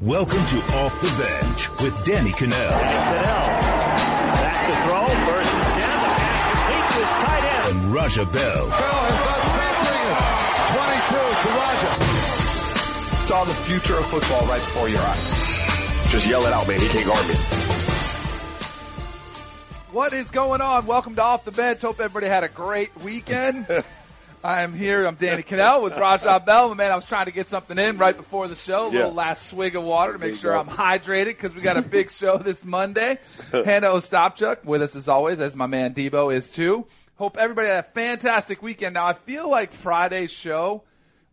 Welcome to Off the Bench with Danny Kanell. Kanell. Back to throw. First and ten. The pass to his tight end. And Raja Bell. Bell has done something. 22 to Raja. Saw the future of football right before your eyes. Just yell it out, man. He can't guard me. What is going on? Welcome to Off the Bench. Hope everybody had a great weekend. I am here. I'm Danny Kanell with Raja Bell. Man, I was trying to get something in right before the show. A Yeah. little last swig of water to make sure go. I'm hydrated because we got a big show this Monday. Hannah Ostapchuk with us as always, as my man Debo is too. Hope everybody had a fantastic weekend. Now I feel like Friday's show,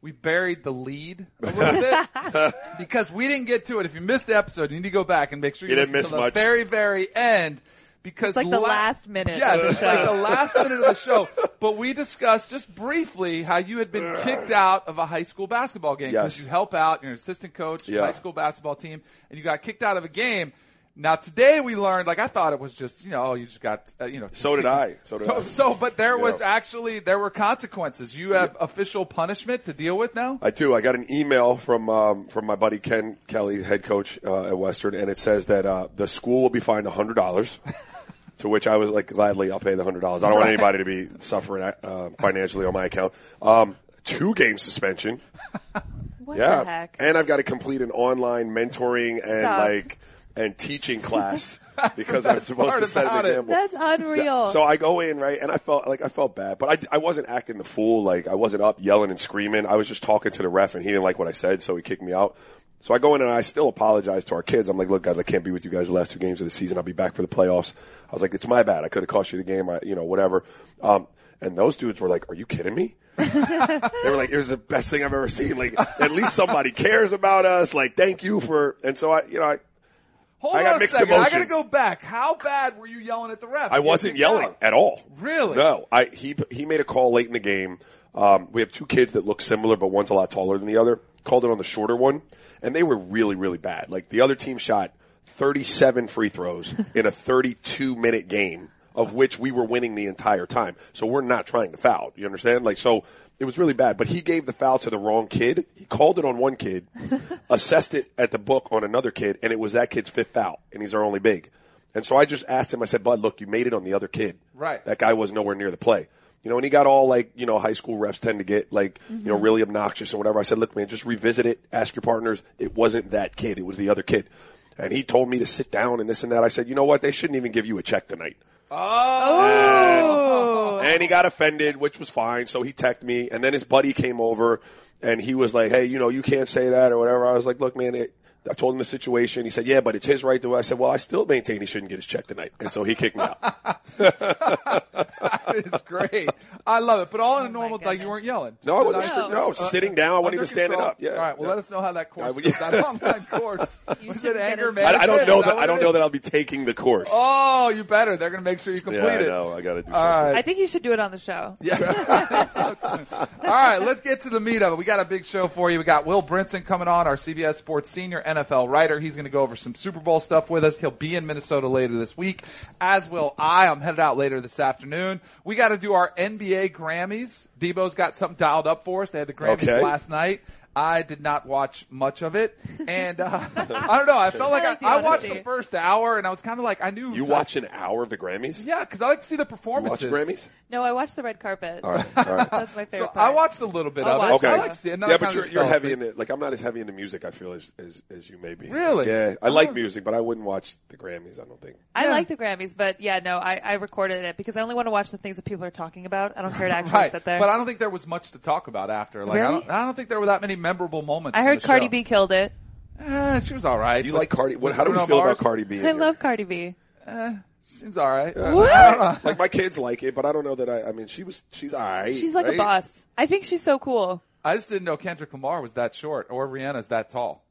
we buried the lead a little bit because we didn't get to it. If you missed the episode, you need to go back and make sure you, You didn't listen miss to the much. very, very end. Because It's like the last minute Yes, of the it's like the last minute of the show. But we discussed just briefly how you had been kicked out of a high school basketball game because Yes. you help out. You're an assistant coach, Yeah. high school basketball team, and you got kicked out of a game. Now today we learned, like I thought it was just, you know, oh, you just got, uh, you know. So did I. So did So, I. so, but there was Yeah. actually there were consequences. You have official punishment to deal with now. I do. I got an email from um, from my buddy Ken Kelly, head coach uh, at Western, and it says that uh, the school will be fined hundred dollars. to which I was like, gladly, I'll pay the hundred dollars. I don't want anybody to be suffering uh, financially on my account. Um, two game suspension. What yeah, the heck? and I've got to complete an online mentoring and Stop. like and teaching class because I'm supposed to set an about it. example. That's unreal. So I go in right, and I felt like I felt bad, but I, I wasn't acting the fool. Like I wasn't up yelling and screaming. I was just talking to the ref, and he didn't like what I said, so he kicked me out. So I go in and I still apologize to our kids. I'm like, look, guys, I can't be with you guys the last two games of the season. I'll be back for the playoffs. I was like, it's my bad. I could have cost you the game. I, you know, whatever. Um, and those dudes were like, are you kidding me? they were like, it was the best thing I've ever seen. Like, at least somebody cares about us. Like, thank you for, and so I, you know, I, Hold I got on a mixed second. I got to go back. How bad were you yelling at the ref? I wasn't yelling out. at all. Really? No. I he he made a call late in the game. Um, we have two kids that look similar, but one's a lot taller than the other. Called it on the shorter one, and they were really really bad. Like the other team shot 37 free throws in a 32 minute game, of which we were winning the entire time. So we're not trying to foul. You understand? Like so. It was really bad, but he gave the foul to the wrong kid. He called it on one kid, assessed it at the book on another kid, and it was that kid's fifth foul, and he's our only big. And so I just asked him, I said, Bud, look, you made it on the other kid. Right. That guy was nowhere near the play. You know, and he got all like, you know, high school refs tend to get like, you know, mm-hmm. really obnoxious and whatever. I said, look, man, just revisit it. Ask your partners. It wasn't that kid. It was the other kid. And he told me to sit down and this and that. I said, you know what? They shouldn't even give you a check tonight. Oh. And he got offended, which was fine. So he teched me, and then his buddy came over, and he was like, "Hey, you know, you can't say that or whatever." I was like, "Look, man." It, I told him the situation. He said, "Yeah, but it's his right to." I said, "Well, I still maintain he shouldn't get his check tonight," and so he kicked me out. it's great. I love it. But all in a Oh normal, like you weren't yelling. No, I wasn't. Just No, not- no uh, sitting down. I wasn't under even standing up. Yeah. All right. Well, yeah. let us know how that course I would- goes. That online course. You Was should it get anger management? I, I don't know Is that. I don't know that I'll be taking the course. Oh, you better. They're going to make sure you complete yeah, I it. know. I got to do All something. right. I think you should do it on the show. Yeah. all right, let's get to the meat of it. We got a big show for you. We got Will Brinson coming on, our CBS Sports senior NFL writer. He's going to go over some Super Bowl stuff with us. He'll be in Minnesota later this week, as will I. I'm headed out later this afternoon. We got to do our NBA Grammys. Debo's got something dialed up for us. They had the Grammys Okay. last night. I did not watch much of it, and uh, I don't know. I felt like I I, like the I watched the first hour, and I was kind of like, I knew You watch an hour of the Grammys? Yeah, because I like to see the You watch performances. Grammys? No, I watched the red carpet. All right. All right. That's my favorite. So favorite I watched a little bit I'll of it. Okay. I like to see it. and then I yeah, but you're, you're heavy in it. Like I'm not as heavy into music. I feel as as, as you may be. Really? Yeah, I like Oh. music, but I wouldn't watch the Grammys. I don't think. I Yeah. like the Grammys, but yeah, no, I, I recorded it because I only want to watch the things that people are talking about. I don't care to actually Right, sit there. but I don't think there was much to talk about after. Like, I, Really? don't, I don't think there were that many memorable moments. I heard the Cardi show. B killed it. Eh, she was all right. Do you like Cardi? What, how do we Bruno feel Mars? about Cardi B? in here? love Cardi B. Seems all right. What? like my kids like it, but I don't know that I. I mean, she was. She's alright. She's like right? a boss. I think she's so cool. I just didn't know Kendrick Lamar was that short or Rihanna's that tall.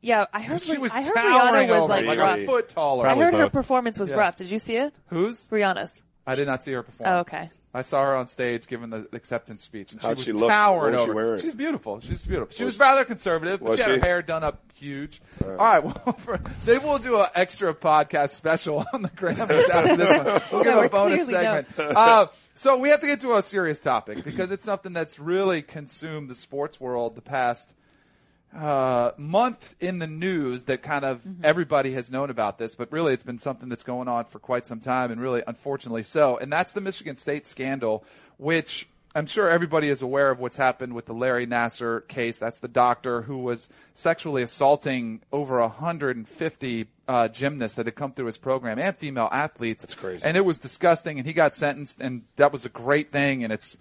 Yeah, I heard. She was I heard towering Rihanna was like him, like rough. a foot taller. I heard her performance was Yeah. rough. Did you see it? Who's? Rihanna's. I did not see her perform. Oh, okay. I saw her on stage giving the acceptance speech, and she How'd was she look? towering What was she over. wearing? She's beautiful. She's beautiful. She was rather conservative, but Was she had her hair done up huge. All right, well, for, maybe we'll do an extra podcast special on the Grammys after this one. We'll give a bonus clearly segment. Uh, so we have to get to a serious topic because it's something that's really consumed the sports world the past uh, month in the news that kind of everybody has known about this, but really it's been something that's going on for quite some time and really unfortunately so. And that's the Michigan State scandal, which I'm sure everybody is aware of what's happened with the Larry Nassar case. That's the doctor who was sexually assaulting over 150 uh, gymnasts that had come through his program and female athletes. That's crazy. And it was disgusting and he got sentenced and that was a great thing and it's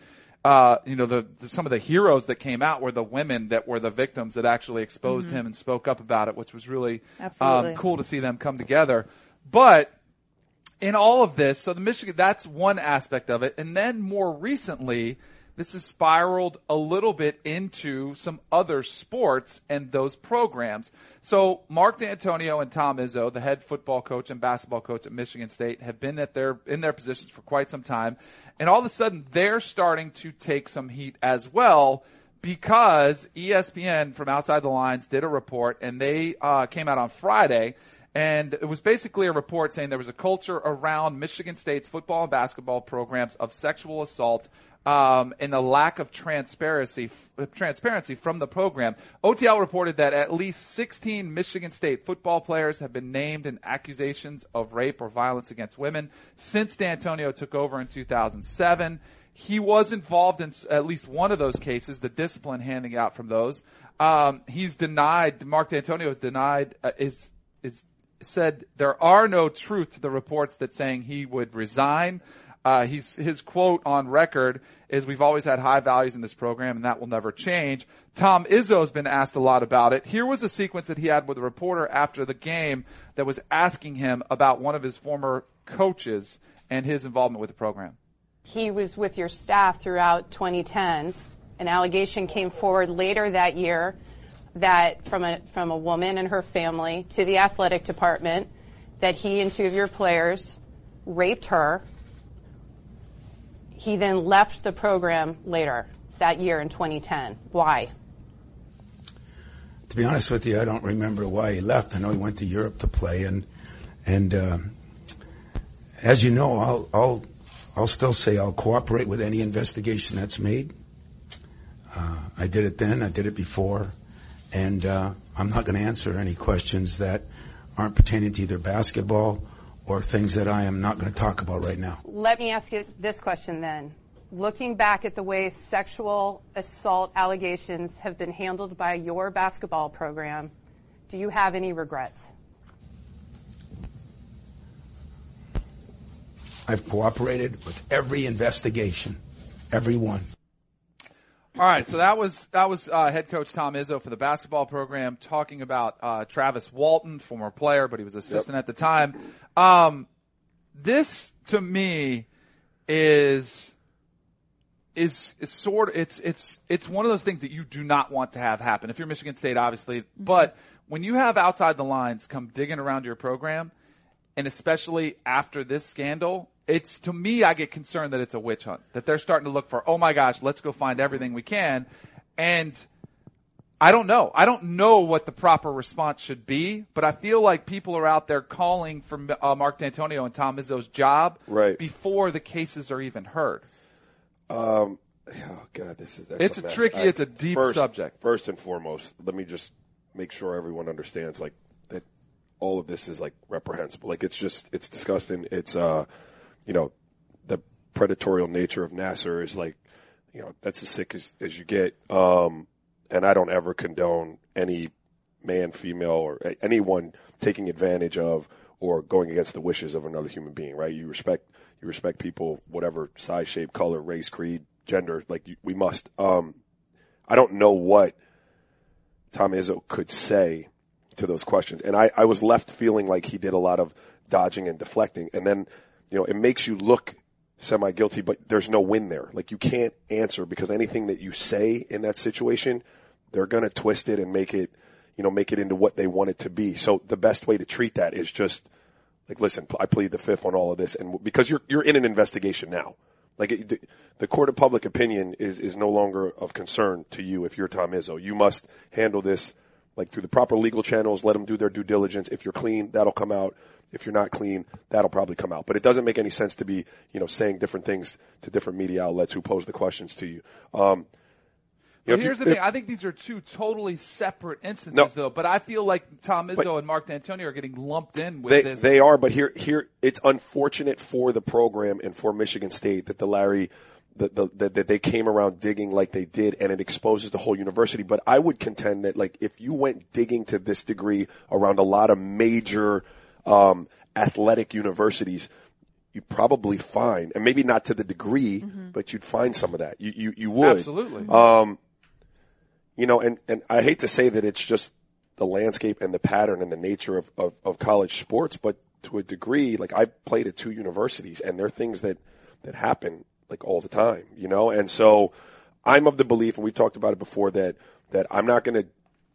uh, you know, the, the, some of the heroes that came out were the women that were the victims that actually exposed him and spoke up about it, which was really. Um, cool to see them come together. But in all of this, so the Michigan, that's one aspect of it. And then more recently, this has spiraled a little bit into some other sports and those programs. So Mark Dantonio and Tom Izzo, the head football coach and basketball coach at Michigan State, have been at their, in their positions for quite some time. And all of a sudden, they're starting to take some heat as well because ESPN from Outside the Lines did a report and they uh, came out on Friday and it was basically a report saying there was a culture around Michigan State's football and basketball programs of sexual assault um, and a lack of transparency transparency from the program. OTL reported that at least 16 Michigan State football players have been named in accusations of rape or violence against women since Dantonio took over in 2007. He was involved in at least one of those cases, the discipline handing out from those. Um, he's denied, Mark Dantonio has denied, uh, is, is said there are no truth to the reports that saying he would resign. Uh, he's, his quote on record is, we've always had high values in this program and that will never change. Tom Izzo has been asked a lot about it. Here was a sequence that he had with a reporter after the game that was asking him about one of his former coaches and his involvement with the program. He was with your staff throughout 2010. An allegation came forward later that year that from a from a woman and her family to the athletic department that he and two of your players raped her. He then left the program later that year in 2010. Why? To be honest with you, I don't remember why he left. I know he went to Europe to play, and and um as you know, I'll I'll I'll still say I'll cooperate with any investigation that's made. Uh, I did it then. I did it before, and uh, I'm not going to answer any questions that aren't pertaining to either basketball or things that I am not going to talk about right now. Let me ask you this question then. Looking back at the way sexual assault allegations have been handled by your basketball program, do you have any regrets? I've cooperated with every investigation, every one. All right, so that was that was uh, head coach Tom Izzo for the basketball program talking about uh, Travis Walton, former player, but he was assistant at the time. Um, this to me is is is sort of it's it's it's one of those things that you do not want to have happen. If you're Michigan State, obviously, but when you have outside the lines come digging around your program, and especially after this scandal, it's to me I get concerned that it's a witch hunt. That they're starting to look for, oh my gosh, let's go find everything we can. And I don't know. I don't know what the proper response should be, but I feel like people are out there calling for uh, Mark Dantonio and Tom Izzo's job Right. before the cases are even heard. Um, Oh God, this is that's It's a mess. tricky- it's a deep first, subject. First and foremost, let me just make sure everyone understands like. All of this is like reprehensible. Like it's just it's disgusting. It's uh, you know, the predatorial nature of Nassar is like, you know, that's as sick as, as you get. Um, and I don't ever condone any man, female, or anyone taking advantage of or going against the wishes of another human being, right? You respect, you respect people, whatever size, shape, color, race, creed, gender, like you, we must. Um, I don't know what Tom Izzo could say to those questions. And I, I was left feeling like he did a lot of dodging and deflecting. And then, you know, it makes you look semi guilty, but there's no win there. Like you can't answer because anything that you say in that situation, they're going to twist it and make it, you know, make it into what they want it to be. So the best way to treat that is just like, listen, I plead the fifth on all of this. And because you're, you're in an investigation now. Like it, the- court of public opinion is, is no longer of concern to you if you're Tom Izzo. You must handle this like through the proper legal channels, let them do their due diligence. If you're clean, that'll come out. If you're not clean, that'll probably come out. But it doesn't make any sense to be, you know, saying different things to different media outlets who pose the questions to you. Um, You know, here's you- the thing. I think these are two totally separate instances, No. though. But I feel like Tom Izzo But- and Mark Dantonio are getting lumped in with They, this. they are, but here, here, it's unfortunate for the program and for Michigan State that the Larry, that the, that that they came around digging like they did and it exposes the whole university. But I would contend that like if you went digging to this degree around a lot of major, um, athletic universities, you'd probably find, and maybe not to the degree, but you'd find some of that. You, you, you would. Absolutely. Um, you know, and, and I hate to say that it's just the landscape and the pattern and the nature of, of, of college sports, but to a degree, like I've played at two universities and there are things that, that happen like all the time, you know? And so I'm of the belief, and we've talked about it before, that, that I'm not going to,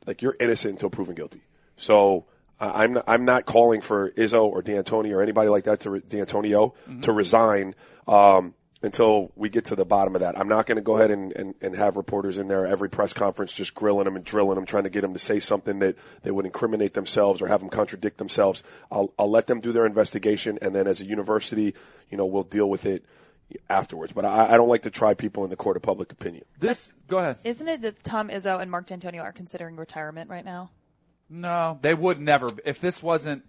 like you're innocent until proven guilty. So I'm not, I'm not calling for Izzo or Dantonio or anybody like that to re- Dantonio to resign. Um, until we get to the bottom of that. I'm not going to go ahead and, and, and have reporters in there every press conference just grilling them and drilling them, trying to get them to say something that they would incriminate themselves or have them contradict themselves. I'll, I'll let them do their investigation and then as a university, you know, we'll deal with it afterwards. But I, I don't like to try people in the court of public opinion. this, go ahead. Isn't it that Tom Izzo and Mark Dantonio are considering retirement right now? No, they would never. If this wasn't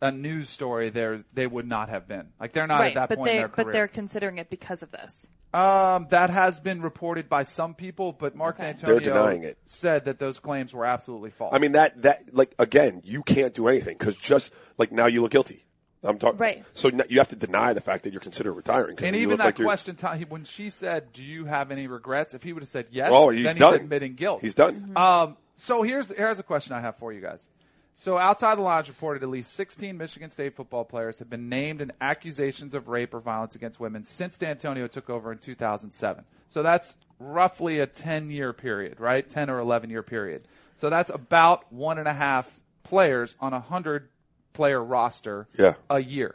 a news story, there they would not have been. Like they're not right, at that but point in their career. but they're considering it because of this. Um, that has been reported by some people, but Mark Okay. Dantonio They're denying it. said that those claims were absolutely false. I mean, that, that, like, again, you can't do anything because just, like, now you look guilty. I'm talking. Right. So you have to deny the fact that you're considered retiring. and even that like question, Tom, when she said, "Do you have any regrets?" If he would have said yes, Oh, he's then done. he's admitting guilt. He's done. Um, so here's here's a question I have for you guys. So outside the lodge reported at least 16 Michigan State football players have been named in accusations of rape or violence against women since Dantonio took over in 2007. So that's roughly a 10 year period, right? 10 or 11 year period. So that's about one and a half players on a hundred player roster Yeah. a year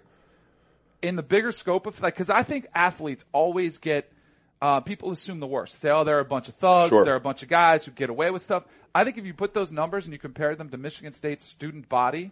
in the bigger scope of like, because I think athletes always get uh, people assume the worst. Say, oh, they're a bunch of thugs. Sure. They're a bunch of guys who get away with stuff. I think if you put those numbers and you compare them to Michigan State's student body,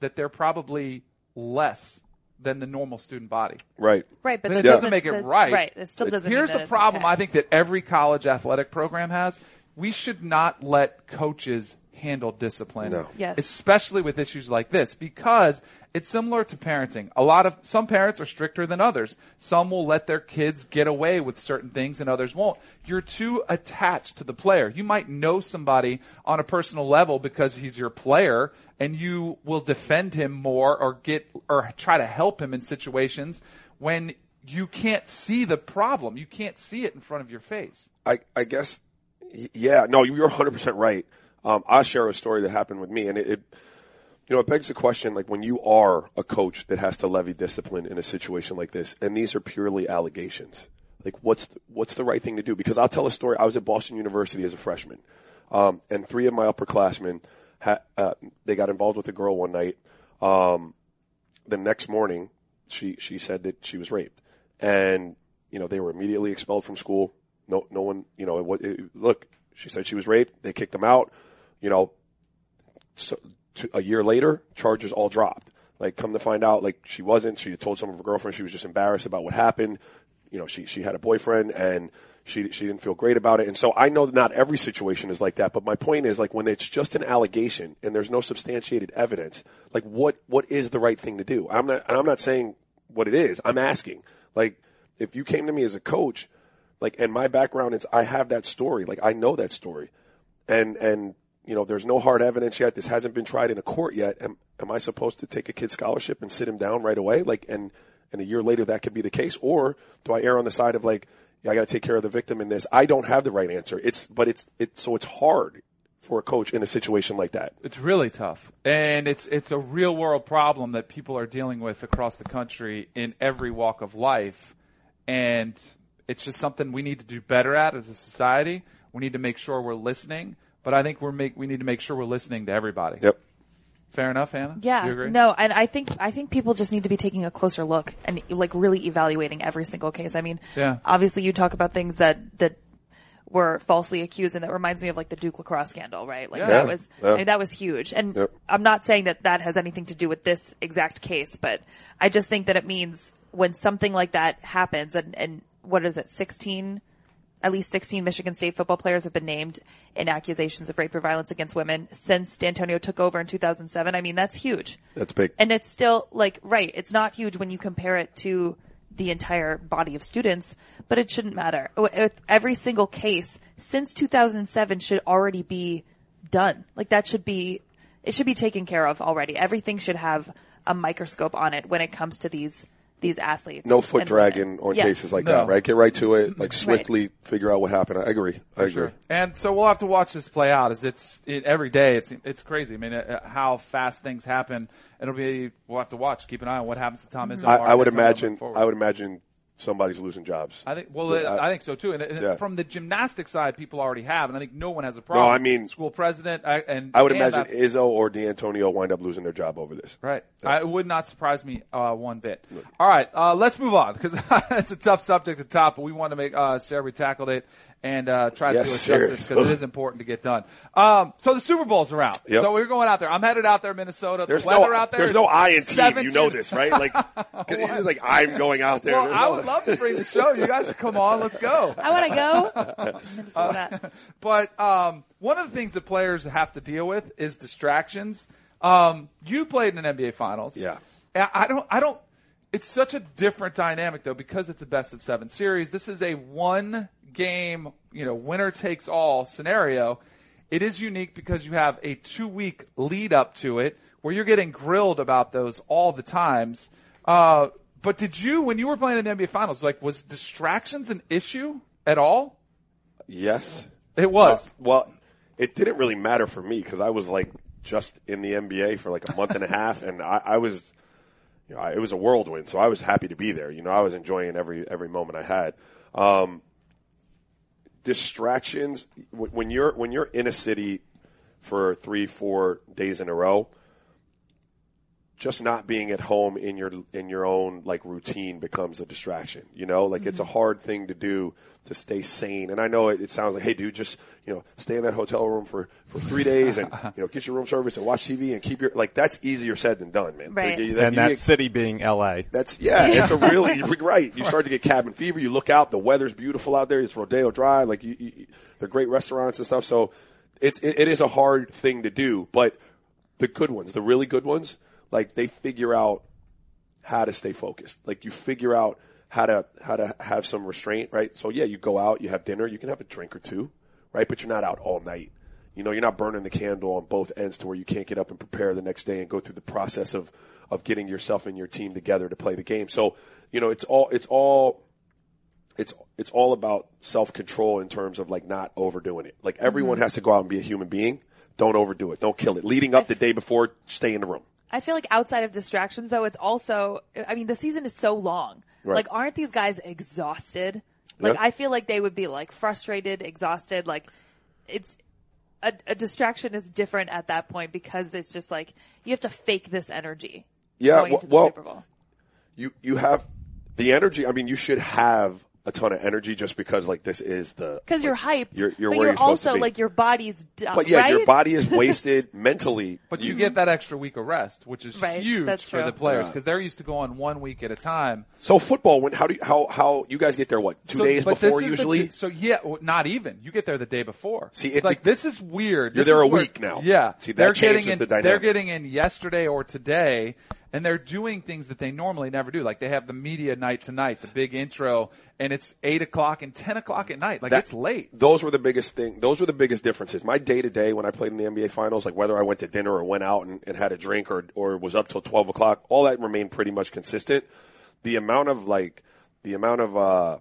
that they're probably less than the normal student body. Right. Right, but But it that doesn't make it that- right. Right, it still doesn't. Here's mean the problem okay. I think that every college athletic program has. We should not let coaches handle discipline. No. Yes. Especially with issues like this because it's similar to parenting. A lot of some parents are stricter than others. Some will let their kids get away with certain things and others won't. You're too attached to the player. You might know somebody on a personal level because he's your player and you will defend him more or get or try to help him in situations when you can't see the problem. You can't see it in front of your face. I, I guess, yeah, no, you're 100% right. Um, I'll share a story that happened with me and it, it, you know, it begs the question, like when you are a coach that has to levy discipline in a situation like this, and these are purely allegations, like what's, the, what's the right thing to do? Because I'll tell a story. I was at Boston University as a freshman, um, and three of my upperclassmen, ha, uh, they got involved with a girl one night. Um, the next morning, she she said that she was raped, and you know they were immediately expelled from school. No, no one, you know, it, it, look, she said she was raped. They kicked them out. You know, so, to, a year later, charges all dropped. Like, come to find out, like she wasn't. She had told some of her girlfriends she was just embarrassed about what happened. You know, she she had a boyfriend and she she didn't feel great about it. And so I know that not every situation is like that. But my point is, like, when it's just an allegation and there's no substantiated evidence, like, what what is the right thing to do? I'm not and I'm not saying what it is. I'm asking, like, if you came to me as a coach, like, and my background is I have that story, like I know that story, and and you know there's no hard evidence yet. This hasn't been tried in a court yet. Am, am I supposed to take a kid's scholarship and sit him down right away? Like, and and a year later that could be the case, or do I err on the side of like, yeah, I got to take care of the victim in this? I don't have the right answer. It's but it's it's so it's hard for a coach in a situation like that. It's really tough. And it's it's a real world problem that people are dealing with across the country in every walk of life. And it's just something we need to do better at as a society. We need to make sure we're listening, but I think we're make we need to make sure we're listening to everybody. Yep. Fair enough, Hannah? Yeah, You agree? no, and I think I think people just need to be taking a closer look and like really evaluating every single case. I mean, Yeah. obviously you talk about things that that were falsely accused, and that reminds me of like the Duke lacrosse scandal, right? Like Yeah. that was Yeah. I mean, that was huge. And Yep. I'm not saying that that has anything to do with this exact case, but I just think that it means when something like that happens, and and what is it, 16 at least 16 Michigan State football players have been named in accusations of rape or violence against women since Dantonio took over in 2007. I mean, that's huge. That's big. And it's still like, right, it's not huge when you compare it to the entire body of students, but it shouldn't matter. Every single case since 2007 should already be done. Like that should be, it should be taken care of already. Everything should have a microscope on it when it comes to these, these athletes. no foot dragging on Yes. cases like No. that, right? Get right to it, like swiftly figure out what happened. I agree. I agree. And so we'll have to watch this play out. As it's it, every day, it's it's crazy. I mean, uh, how fast things happen. It'll be we'll have to watch. Keep an eye on what happens to Tom Izzo. I, I would imagine. I would imagine somebody's losing jobs. I think. Well, Yeah, I, think so too. And, and Yeah. from the gymnastic side, people already have, and I think no one has a problem. No, I mean- school president. I, and I would and imagine that- Izzo or Dantonio wind up losing their job over this. Right. I, it would not surprise me uh, one bit. All right, uh, let's move on because it's a tough subject to top, but we want to make uh, sure we tackled it and uh, try to Yes, do it sir. justice because it is important to get done. Um, so the Super Bowl's around. Yep. So we're going out there. I'm headed out there, Minnesota. There's the weather no, out there. there's is no I in team. You know this, right? Like, 'cause it's like I'm going out there. Well, There's I no- would love to bring the show. You guys come on. Let's go. I want to go. Minnesota. But um, one of the things that players have to deal with is distractions. Um, you played in an NBA Finals. Yeah. I I don't. I don't. It's such a different dynamic though because it's a best of seven series. This is a one game, you know, winner takes all scenario. It is unique because you have a two week lead up to it where you're getting grilled about those all the times. Uh, but did you, when you were playing in the NBA Finals, like was distractions an issue at all? yes. It was. Well, it didn't really matter for me because I was like just in the NBA for like a month and a half, and I, I was, you know, I, it was a whirlwind. So I was happy to be there. You know, I was enjoying every every moment I had. Um, distractions when you're when you're in a city for three four days in a row just not being at home in your in your own like routine becomes a distraction. You know, like it's a mm-hmm. hard thing to do to stay sane. And I know it, it sounds like, hey, dude, just you know, stay in that hotel room for for three days and you know, get your room service and watch TV and keep your like that's easier said than done, man. Right. Like, you- and that get- city being L.A. that's yeah, it's a really you're right. You start to get cabin fever. You look out, the weather's beautiful out there. It's Rodeo Drive, like you, you, they're great restaurants and stuff. So it's it, it is a hard thing to do, but the good ones, the really good ones, like they figure out how to stay focused. Like you figure out how to how to have some restraint, right? So yeah, you go out, you have dinner, you can have a drink or two, right? But you're not out all night. You know, you're not burning the candle on both ends to where you can't get up and prepare the next day and go through the process of of getting yourself and your team together to play the game. So, you know, it's all it's all it's it's all about self control in terms of like not overdoing it. Like everyone mm-hmm. has to go out and be a human being. Don't overdo it. Don't kill it. Leading up the day before, stay in the room. I feel like outside of distractions though, it's also, I mean, the season is so long. Right. Like, aren't these guys exhausted? Like, Yeah. I feel like they would be like frustrated, exhausted. Like, it's, a, a distraction is different at that point because it's just like, you have to fake this energy. Yeah, Going wh- into the well, Super Bowl. you you have the energy. I mean, you should have a ton of energy just because like this is the Cause you're hyped. You're, you're but where you're, supposed to also be. like your body's done, But yeah, right? your body is wasted mentally. But you get that extra week of rest, which is Right, huge that's for the players Yeah. because they're used to going one week at a time. So football, when how do you, how how you guys get there? What two So- days before this is the usually? so yeah, not even. You get there the day before. See, it's it- like this is weird. You're This there is a where- week now. Yeah. See, that they're changes getting in, the They're getting in yesterday or today, and they're doing things that they normally never do. Like they have the media night tonight, the big intro, and it's eight o'clock and ten o'clock at night. Like That- it's late. Those were the biggest thing. Those were the biggest differences. My day to day when I played in the NBA finals, like whether I went to dinner or went out and, and had a drink or, or was up till 12 o'clock, all that remained pretty much consistent. The amount of like, the amount of, uh,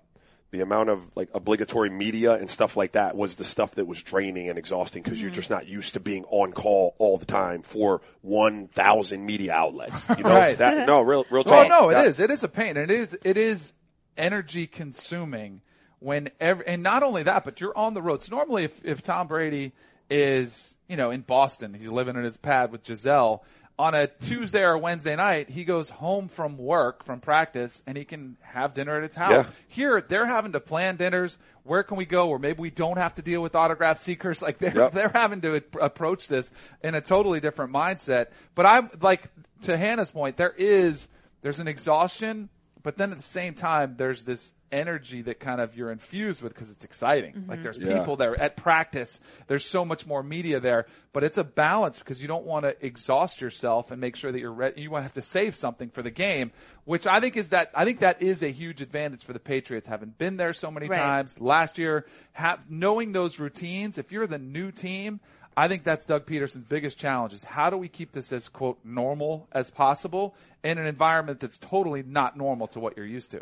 the amount of like obligatory media and stuff like that was the stuff that was draining and exhausting because you're mm-hmm. just not used to being on call all the time for 1,000 media outlets. You know, Right. that, no, real, real Well, talk. no, it is. It is a pain, and it is. It is energy consuming when every, and not only that, but you're on the road. So normally, if if Tom Brady is you know in Boston, he's living in his pad with Gisele. On a Tuesday or Wednesday night, he goes home from work, from practice, and he can have dinner at his house. Yeah. Here, they're having to plan dinners. Where can we go? Or maybe we don't have to deal with autograph seekers. Like they're Yep. they're having to approach this in a totally different mindset. But I'm like to Hannah's point, there is there's an exhaustion, but then at the same time, there's this energy that kind of you're infused with because it's exciting. Like mm-hmm. there's Yeah. people there at practice. There's so much more media there, but it's a balance because you don't want to exhaust yourself and make sure that you're ready. You want to have to save something for the game, which I think is that, I think that is a huge advantage for the Patriots having been there so many Right. times last year, have, knowing those routines. If you're the new team, I think that's Doug Pederson's biggest challenge is how do we keep this as quote normal as possible in an environment that's totally not normal to what you're used to.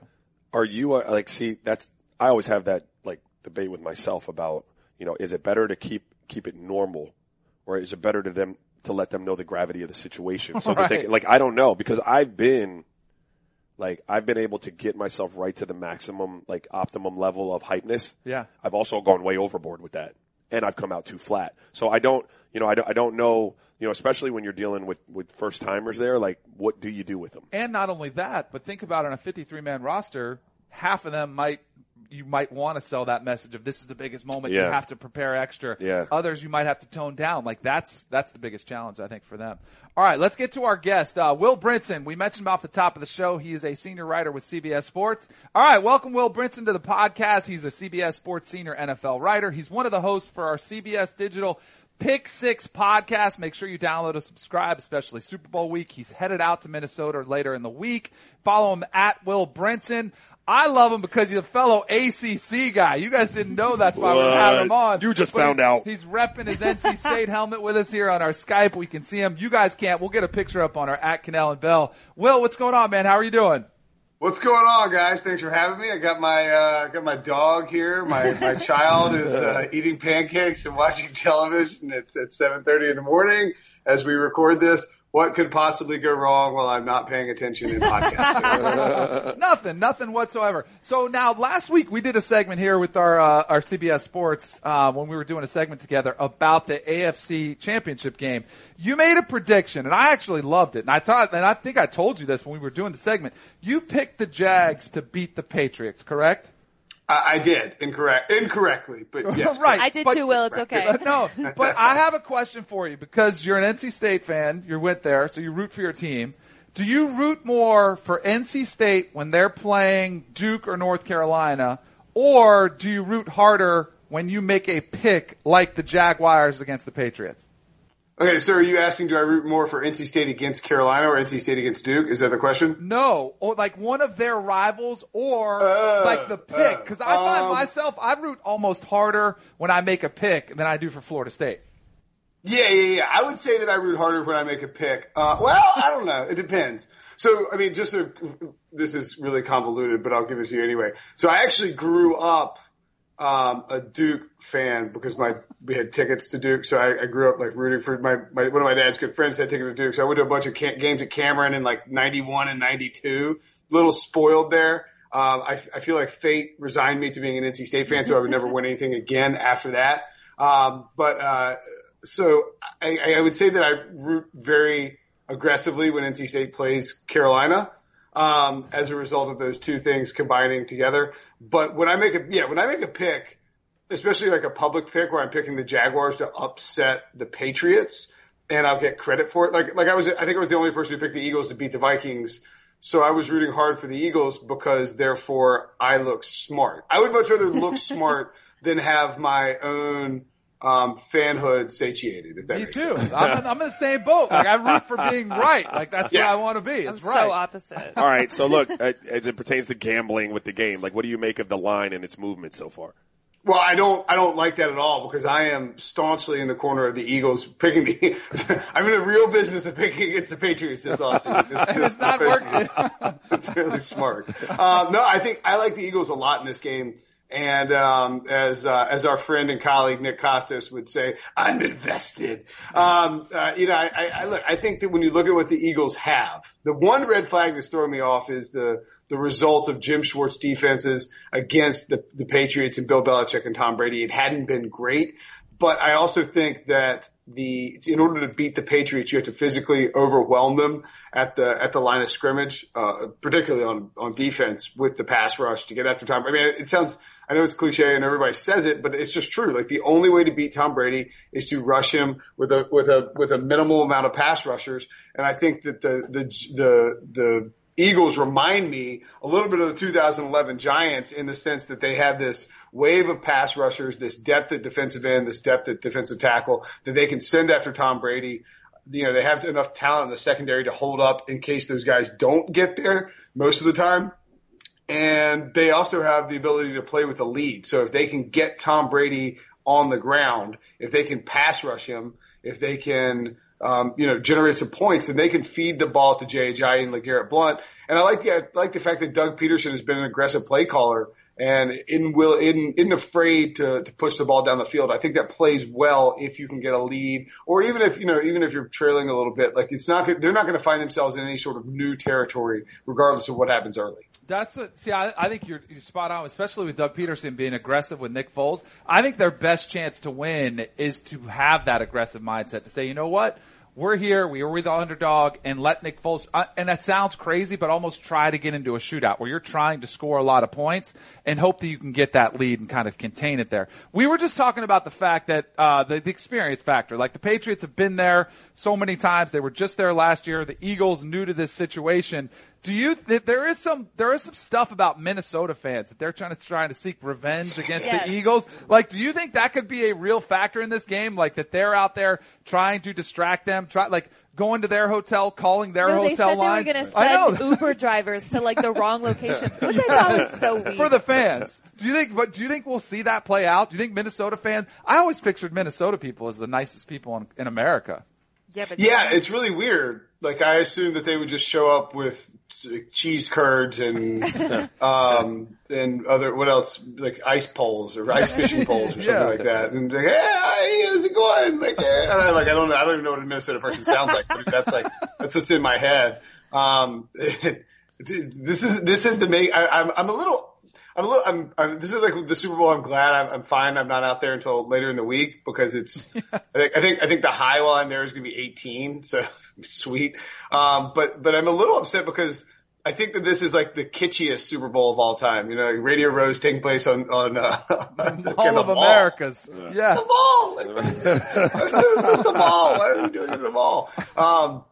Are you uh, like see that's I always have that like debate with myself about you know is it better to keep keep it normal or is it better to them to let them know the gravity of the situation so that they Right. like I don't know because I've been like I've been able to get myself right to the maximum like optimum level of hypeness. Yeah. I've also gone way overboard with that and I've come out too flat. So I don't you know I don't, I don't know you know especially when you're dealing with with first timers there like what do you do with them? And not only that, but think about on a 53 man roster, half of them might, you might want to sell that message of this is the biggest moment. You have to prepare extra. Yeah. Others you might have to tone down. Like that's, that's the biggest challenge I think for them. All right. Let's get to our guest, uh, Will Brinson. We mentioned him off the top of the show. He is a senior writer with CBS Sports. All right. Welcome Will Brinson to the podcast. He's a CBS Sports senior NFL writer. He's one of the hosts for our CBS digital Pick Six podcast. Make sure you download and subscribe, especially Super Bowl week. He's headed out to Minnesota later in the week. Follow him at Will Brinson. I love him because he's a fellow ACC guy. You guys didn't know that's why we're having him on. You just But found he- out. He's repping his NC State helmet with us here on our Skype. We can see him. You guys can't. We'll get a picture up on our at Kanell and Bell. Will, what's going on, man? How are you doing? What's going on, guys? Thanks for having me. I got my uh, got my dog here. My my child is uh, eating pancakes and watching television at at seven thirty in the morning as we record this. What could possibly go wrong while I'm not paying attention in podcasting? nothing, nothing whatsoever. So now, last week we did a segment here with our uh, our CBS Sports uh, when we were doing a segment together about the AFC Championship game. You made a prediction, and I actually loved it. And I thought, and I think I told you this when we were doing the segment. You picked the Jags to beat the Patriots, correct? I, I did incorrect incorrectly, but yes, right. I did but- too, Will. It's okay. Uh, no, but I have a question for you because you're an NC State fan. You went there, so you root for your team. Do you root more for NC State when they're playing Duke or North Carolina, or do you root harder when you make a pick like the Jaguars against the Patriots? Okay, so are you asking, do I root more for NC State against Carolina or NC State against Duke? Is that the question? No, or like one of their rivals, or Uh, like the pick. Because I find um, myself, I root almost harder when I make a pick than I do for Florida State. Yeah, yeah, yeah. I would say that I root harder when I make a pick. Uh, well, I don't know. It depends. So, I mean, just so this is really convoluted, but I'll give it to you anyway. So I actually grew up, um, a Duke fan because my, we had tickets to Duke. So I, I grew up like rooting for my, my, one of my dad's good friends had tickets to Duke. So I went to a bunch of ca- games at Cameron in like 91 and 92. Little spoiled there. Um, I, I feel like fate resigned me to being an NC State fan, so I would never win anything again after that. Um, but, uh, so I, I would say that I root very aggressively when NC State plays Carolina, um, as a result of those two things combining together. But when I make a, yeah, when I make a pick, especially like a public pick where I'm picking the Jaguars to upset the Patriots and I'll get credit for it. Like, like I was, I think I was the only person who picked the Eagles to beat the Vikings. So I was rooting hard for the Eagles because therefore I look smart. I would much rather look smart than have my own, um, fanhood satiated, if that Me makes too. I'm, in- I'm in the same boat. Like I root for being right. Like that's Yeah. what I want to be. I'm It's so right. opposite. All right, so look, uh, as it pertains to gambling with the game, like what do you make of the line and its movement so far? Well, I don't, I don't like that at all because I am staunchly in the corner of the Eagles picking the, I'm in the real business of picking against the Patriots this offseason. This, this it's not working. It's really smart. Um, no, I think I like the Eagles a lot in this game. And, um, as, uh, as our friend and colleague Nick Kostos would say, I'm invested. Um, uh, you know, I, I, I look, I think that when you look at what the Eagles have, the one red flag that's throwing me off is the, the results of Jim Schwartz defenses against the, the Patriots and Bill Belichick and Tom Brady. It hadn't been great, but I also think that the in order to beat the Patriots, you have to physically overwhelm them at the at the line of scrimmage, uh, particularly on on defense with the pass rush to get after time. I mean, it sounds I know it's cliche and everybody says it, but it's just true. Like the only way to beat Tom Brady is to rush him with a with a with a minimal amount of pass rushers, and I think that the the the the Eagles remind me a little bit of the 2011 Giants in the sense that they have this wave of pass rushers, this depth at defensive end, this depth at defensive tackle that they can send after Tom Brady. You know, they have enough talent in the secondary to hold up in case those guys don't get there most of the time. And they also have the ability to play with the lead. So if they can get Tom Brady on the ground, if they can pass rush him, if they can, um, you know, generate some points, then they can feed the ball to J.J. and LeGarrette Blunt. And I like the, I like the fact that Doug Pederson has been an aggressive play caller and in will in isn't afraid to to push the ball down the field. I think that plays well if you can get a lead, or even if you know even if you're trailing a little bit. Like it's not they're not going to find themselves in any sort of new territory, regardless of what happens early. That's the, see, I, I think you're, you're spot on, especially with Doug Pederson being aggressive with Nick Foles. I think their best chance to win is to have that aggressive mindset to say, you know what? We're here. We with the underdog and let Nick Foles, uh, and that sounds crazy, but almost try to get into a shootout where you're trying to score a lot of points and hope that you can get that lead and kind of contain it there. We were just talking about the fact that, uh, the, the experience factor. Like the Patriots have been there so many times. They were just there last year. The Eagles new to this situation. Do you th- there is some there is some stuff about Minnesota fans that they're trying to trying to seek revenge against Yes. the Eagles? Like, do you think that could be a real factor in this game? Like that they're out there trying to distract them, try like going to their hotel, calling their No, they said line. they were going to send Uber drivers to like the wrong locations, which I thought was so weird. for the fans. Do you think? But do you think we'll see that play out? Do you think Minnesota fans? I always pictured Minnesota people as the nicest people in, in America. yeah, but Yeah, it's really weird. Like I assumed that they would just show up with cheese curds and um and other what else like ice poles or ice fishing poles or something Yeah. like that. And like, hey, hi, how's it going? Like, eh, and I like I don't know I don't even know what a Minnesota person sounds like. But that's like that's what's in my head. Um, this is this is the main I, I'm I'm a little. I'm a little. I'm, I'm. This is like the Super Bowl. I'm glad. I'm, I'm fine. I'm not out there until later in the week because it's. I think. I think. I think the high while I'm there is going to be 18. So sweet. Um. But but I'm a little upset because I think that this is like the kitschiest Super Bowl of all time. You know, like Radio Row's taking place on on uh, All of America's. Yes. the ball. Like, it's the ball. Why are we doing it at the ball? Um,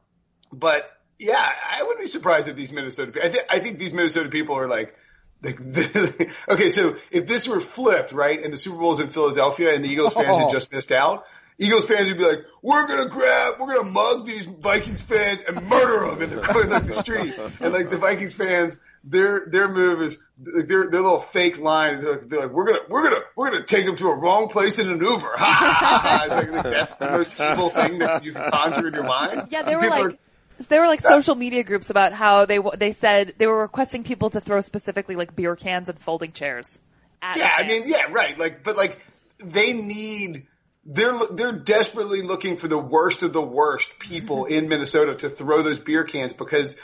but yeah, I wouldn't be surprised if these Minnesota. I, th- I think these Minnesota people are like. Like, okay, so if this were flipped, right, and the Super Bowl is in Philadelphia and the Eagles fans had Oh. just missed out, Eagles fans would be like, "We're gonna grab, we're gonna mug these Vikings fans and murder them," and they're going like the street, and like the Vikings fans, their their move is like their their little fake line. They're like, they're like, "We're gonna we're gonna we're gonna take them to a wrong place in an Uber." Ha ha ha! It's like, like, that's the most evil thing that you can conjure in your mind. Yeah, they were People like, are- there were like social media groups about how they they said they were requesting people to throw specifically like beer cans and folding chairs. At Yeah, I mean, yeah, right. Like, but like, they need. They're they're desperately looking for the worst of the worst people in Minnesota to throw those beer cans because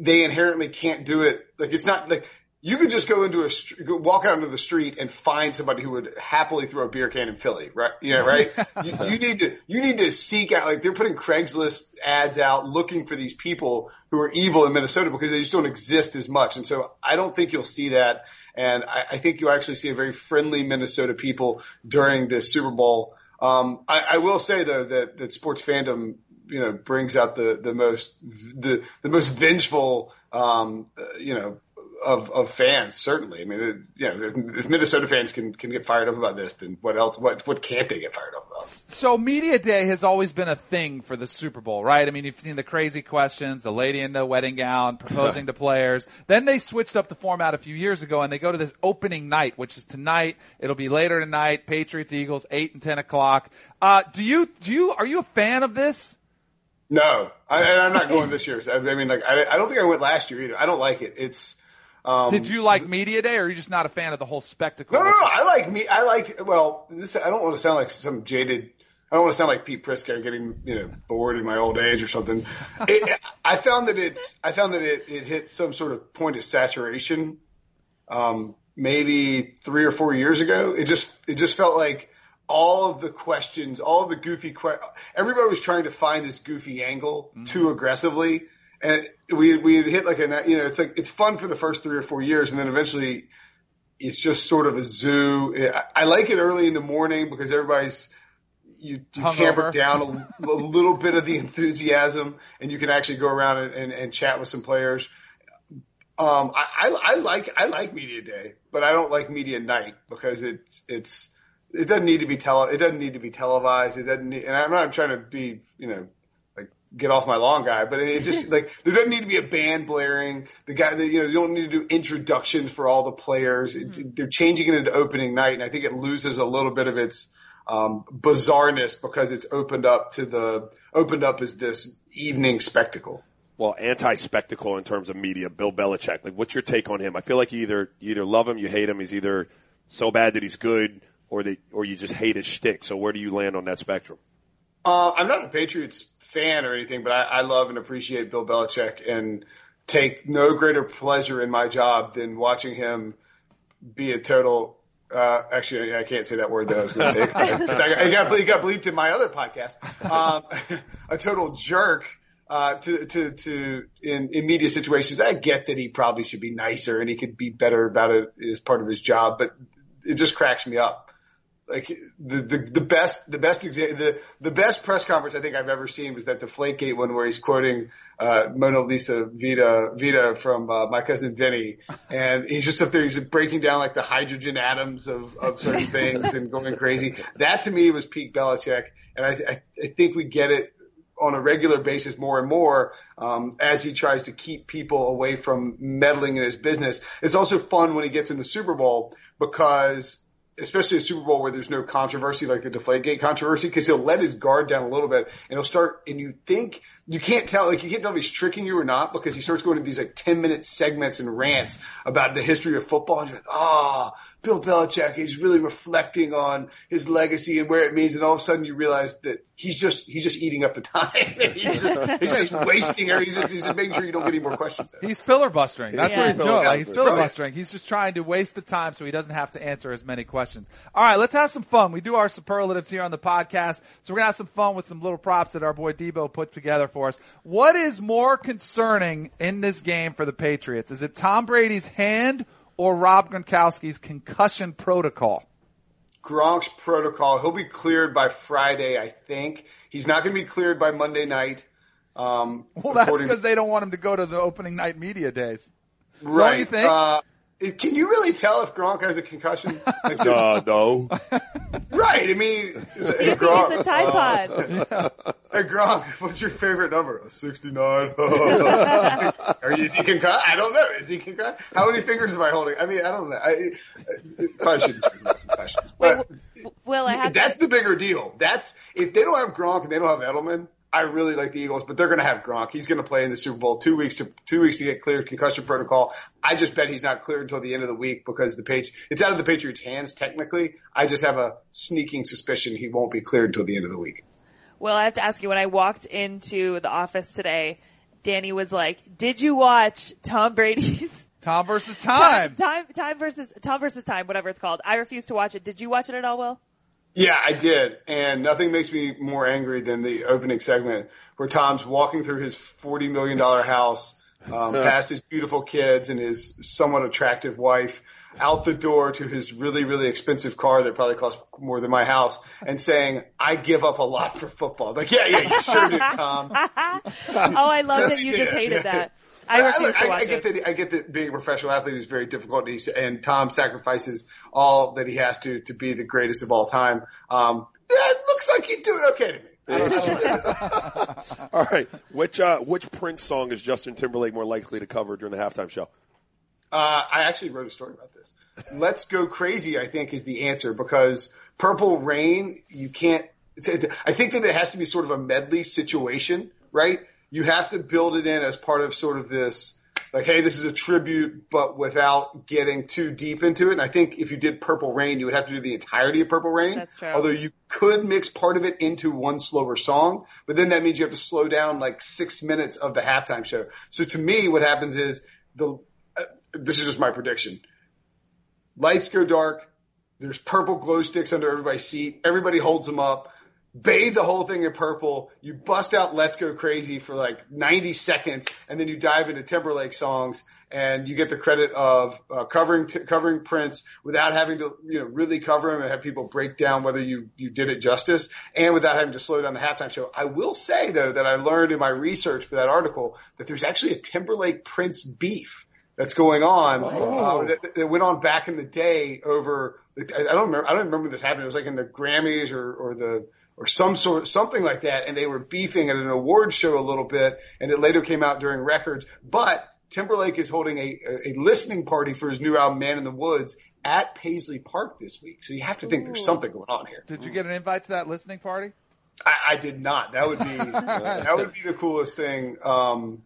they inherently can't do it. Like, it's not like you could just go into a walk out into the street and find somebody who would happily throw a beer can in Philly, right? You know, right? you, you need to you need to seek out like they're putting Craigslist ads out looking for these people who are evil in Minnesota because they just don't exist as much. And so I don't think you'll see that. And I, I think you'll actually see a very friendly Minnesota people during this Super Bowl. Um, I, I will say though that, that sports fandom, you know, brings out the, the most, the, the most vengeful, um, uh, you know, of, of fans, certainly. I mean, you know, if, if Minnesota fans can, can get fired up about this, then what else, what, what can't they get fired up about? So media day has always been a thing for the Super Bowl, right? I mean, you've seen the crazy questions, the lady in the wedding gown proposing to players. Then they switched up the format a few years ago and they go to this opening night, which is tonight. It'll be later tonight. Patriots, Eagles, eight and ten o'clock. Uh, do you, do you, are you a fan of this? No, I, and I'm not going this year. I, I mean, like, I, I don't think I went last year either. I don't like it. It's, um, Did you like media day or are you just not a fan of the whole spectacle? No, no, no. I like me. I liked. Well, this. I don't want to sound like some jaded. I don't want to sound like Pete Prisco getting you know bored in my old age or something. It, I found that it's. I found that it, it hit some sort of point of saturation. Um, maybe three or four years ago, it just it just felt like all of the questions, all of the goofy que- everybody was trying to find this goofy angle too aggressively. And we we had hit like a you know it's like it's fun for the first three or four years, and then eventually it's just sort of a zoo. I, I like it early in the morning because everybody's you, you tamper down a, a little bit of the enthusiasm, and you can actually go around and, and, and chat with some players. Um, I, I, I like I like media day, but I don't like media night because it's it's it doesn't need to be tele it doesn't need to be televised. It doesn't need, and I'm not trying to be you know like get off my lawn guy, but it's just like there doesn't need to be a band blaring. The guy that you know you don't need to do introductions for all the players. It, they're changing it into opening night, and I think it loses a little bit of its um, bizarreness because it's opened up to the opened up as this evening spectacle. Well, anti-spectacle in terms of media, Bill Belichick. Like, what's your take on him? I feel like you either you either love him, you hate him. He's either so bad that he's good, or that or you just hate his shtick. So where do you land on that spectrum? Uh, I'm not a Patriots fan or anything, but I, I love and appreciate Bill Belichick and take no greater pleasure in my job than watching him be a total. Uh, actually, I can't say that word that I was going to say because I, I got, it got bleeped in my other podcast. Um, a total jerk uh, to to to in, in media situations. I get that he probably should be nicer and he could be better about it as part of his job, but it just cracks me up. Like the the, the best the best exa- the the best press conference I think I've ever seen was that Deflategate one where he's quoting uh, Mona Lisa Vito Vito from uh, My Cousin Vinny, and he's just up there he's breaking down like the hydrogen atoms of of certain things and going crazy. That to me was peak Belichick, and I I, I think we get it on a regular basis more and more um, as he tries to keep people away from meddling in his business. It's also fun when he gets in the Super Bowl because especially a Super Bowl where there's no controversy like the Deflategate controversy, because he'll let his guard down a little bit and he'll start, and you think, you can't tell, like you can't tell if he's tricking you or not because he starts going into these like 10 minute segments and rants about the history of football and you're like, ah, oh, Bill Belichick, he's really reflecting on his legacy and where it means. And all of a sudden you realize that he's just, he's just eating up the time. he's just, he's just wasting everything. He's just, he's just making sure you don't get any more questions. He's filibustering. That's Yeah. what he's doing. Like, he's filibustering. He's just trying to waste the time so he doesn't have to answer as many questions. All right, let's have some fun. We do our superlatives here on the podcast, so we're gonna have some fun with some little props that our boy Debo put together for us. What is more concerning in this game for the Patriots? Is it Tom Brady's hand or Rob Gronkowski's concussion protocol? Gronk's protocol. He'll be cleared by Friday, I think. He's not going to be cleared by Monday night. Um, Well, that's because they don't want him to go to the opening night media days. right. you think? Uh, can you really tell if Gronk has a concussion? Like, Uh, no. right. I mean, hey, He's Gronk, a Tide Pod. hey, Gronk, what's your favorite number? 69. Are you, is he concussed? I don't know. Is he concussed? How many fingers am I holding? I mean, I don't know. I, I probably shouldn't talk about concussions. But Will I have that's to, the bigger deal. That's if they don't have Gronk and they don't have Edelman. I really like the Eagles, but they're going to have Gronk. He's going to play in the Super Bowl two weeks to two weeks to get cleared concussion protocol. I just bet he's not cleared until the end of the week because the page it's out of the Patriots' hands technically. I just have a sneaking suspicion he won't be cleared until the end of the week. Well, I have to ask you, when I walked into the office today, Danny was like, did you watch Tom Brady's Tom versus time. time, time versus, Tom versus time, whatever it's called. I refuse to watch it. Did you watch it at all, Will? Yeah, I did, and nothing makes me more angry than the opening segment where Tom's walking through his forty million dollar house, um, past his beautiful kids and his somewhat attractive wife, out the door to his really really expensive car that probably costs more than my house, and saying, "I give up a lot for football." Like, yeah, yeah, you sure did, Tom. Oh, I love that you just hated yeah. that. I refuse look, to watch I get it. that. I get that being a professional athlete is very difficult, and, he's, and Tom sacrifices all that he has to to be the greatest of all time. Um, yeah, it looks like he's doing okay to me. I don't know. All right. Which uh, which Prince song is Justin Timberlake more likely to cover during the halftime show? Uh, I actually wrote a story about this. Let's go crazy. I think is the answer because Purple Rain. You can't. I think that it has to be sort of a medley situation, right? You have to build it in as part of sort of this, like, hey, this is a tribute, but without getting too deep into it. And I think if you did Purple Rain, you would have to do the entirety of Purple Rain. That's true. Although you could mix part of it into one slower song, but then that means you have to slow down like six minutes of the halftime show. So to me, what happens is the, uh, this is just my prediction. Lights go dark. There's purple glow sticks under everybody's seat. Everybody holds them up. Bathe the whole thing in purple. You bust out Let's Go Crazy for like 90 seconds and then you dive into Timberlake songs and you get the credit of uh, covering t- covering Prince without having to you know really cover him and have people break down whether you you did it justice and without having to slow down the halftime show. I will say though that I learned in my research for that article that there's actually a Timberlake Prince beef that's going on uh, that, that went on back in the day over. I I don't remember. I don't remember this happening. It was like in the Grammys or, or the or some sort something like that, and they were beefing at an award show a little bit, and it later came out during records. But Timberlake is holding a, a, a listening party for his new album Man in the Woods at Paisley Park this week. So you have to think there's something going on here. Did you get an invite to that listening party? I, I did not. That would be that would be the coolest thing. Um,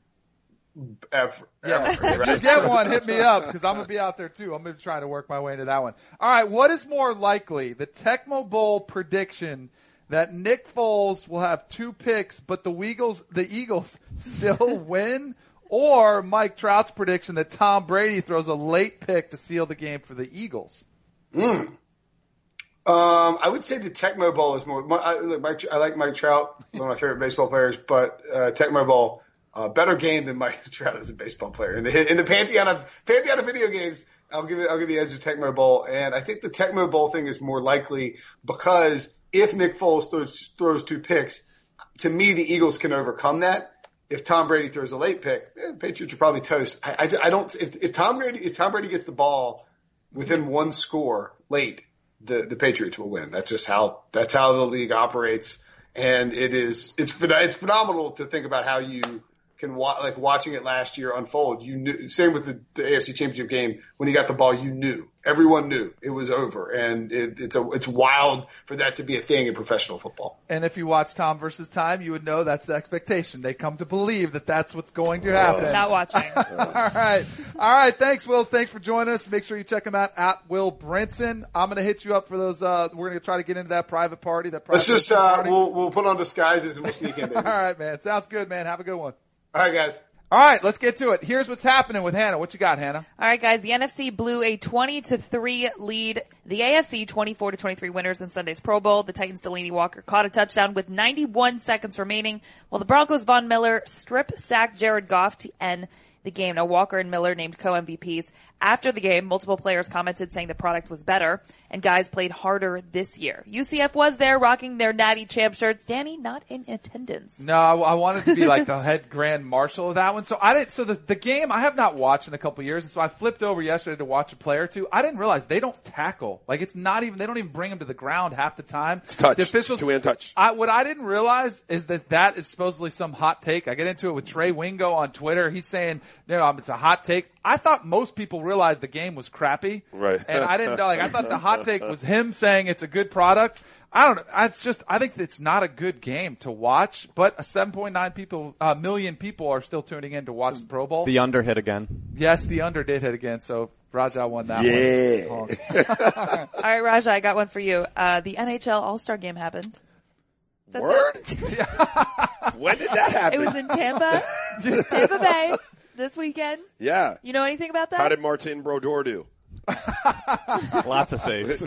ever, Yeah. ever. If you get one, hit me up because I'm gonna be out there too. I'm gonna try to work my way into that one. All right, what is more likely, the Tecmo Bowl prediction that Nick Foles will have two picks, but the Eagles, the Eagles still win, or Mike Trout's prediction that Tom Brady throws a late pick to seal the game for the Eagles? Um, I would say the Tecmo Bowl is more. My, I, look, Mike, I like Mike Trout, one of my favorite baseball players, but uh, Tecmo Bowl, uh, better game than Mike Trout as a baseball player. In the in the pantheon of pantheon of video games, I'll give it. I'll give the edge to Tecmo Bowl, and I think the Tecmo Bowl thing is more likely because if Nick Foles throws, throws two picks, to me the Eagles can overcome that. If Tom Brady throws a late pick, eh, the Patriots are probably toast. I, I, I don't. If, if Tom Brady if Tom Brady gets the ball within one score late, the the Patriots will win. That's just how that's how the league operates, and it is it's it's phenomenal to think about how you can wa- like watching it last year unfold. You knew same with the, the AFC Championship game when you got the ball, you knew everyone knew it was over, and it, it's a it's wild for that to be a thing in professional football. And if you watch Tom versus Time, you would know that's the expectation. They come to believe that that's what's going to happen. Not watching. All right. All right. Thanks, Will. Thanks for joining us. Make sure you check him out at Will Brinson. I'm going to hit you up for those. Uh, we're going to try to get into that private party. That private Let's just uh, we'll we'll put on disguises and we'll sneak in. Baby. All right, man. Sounds good, man. Have a good one. All right, guys. All right. Let's get to it. Here's what's happening with Hannah. What you got, Hannah? All right, guys. The NFC blew a 20 to 3 lead. The AFC 24 to 23 winners in Sunday's Pro Bowl. The Titans' Delanie Walker caught a touchdown with 91 seconds remaining, while the Broncos' Von Miller strip sacked Jared Goff to end the game. Now Walker and Miller named co-MVPs. After the game, multiple players commented saying the product was better and guys played harder this year. UCF was there rocking their natty champ shirts. Danny not in attendance. No, I, I wanted to be like the head grand marshal of that one. So I didn't. So the the game I have not watched in a couple years, and so I flipped over yesterday to watch a play or two. I didn't realize they don't tackle. Like it's not even. They don't even bring them to the ground half the time. It's touch. The officials It's two-hand touch. I, what I didn't realize is that that is supposedly some hot take. I get into it with Trey Wingo on Twitter. He's saying, you know, it's a hot take. I thought most people realized the game was crappy. Right. And I didn't know, like, I thought the hot take was him saying it's a good product. I don't know. It's just, I think it's not a good game to watch, but a 7.9 people, uh, million people are still tuning in to watch the Pro Bowl. The under hit again. yes, the under did hit again, so Raja won that Yeah. one. All right, Raja, I got one for you. Uh, the NHL All-Star game happened. That's Word? When did that happen? It was in Tampa, Tampa Bay this weekend. yeah. You know anything about that? How did Martin Brodeur do? Lots of saves.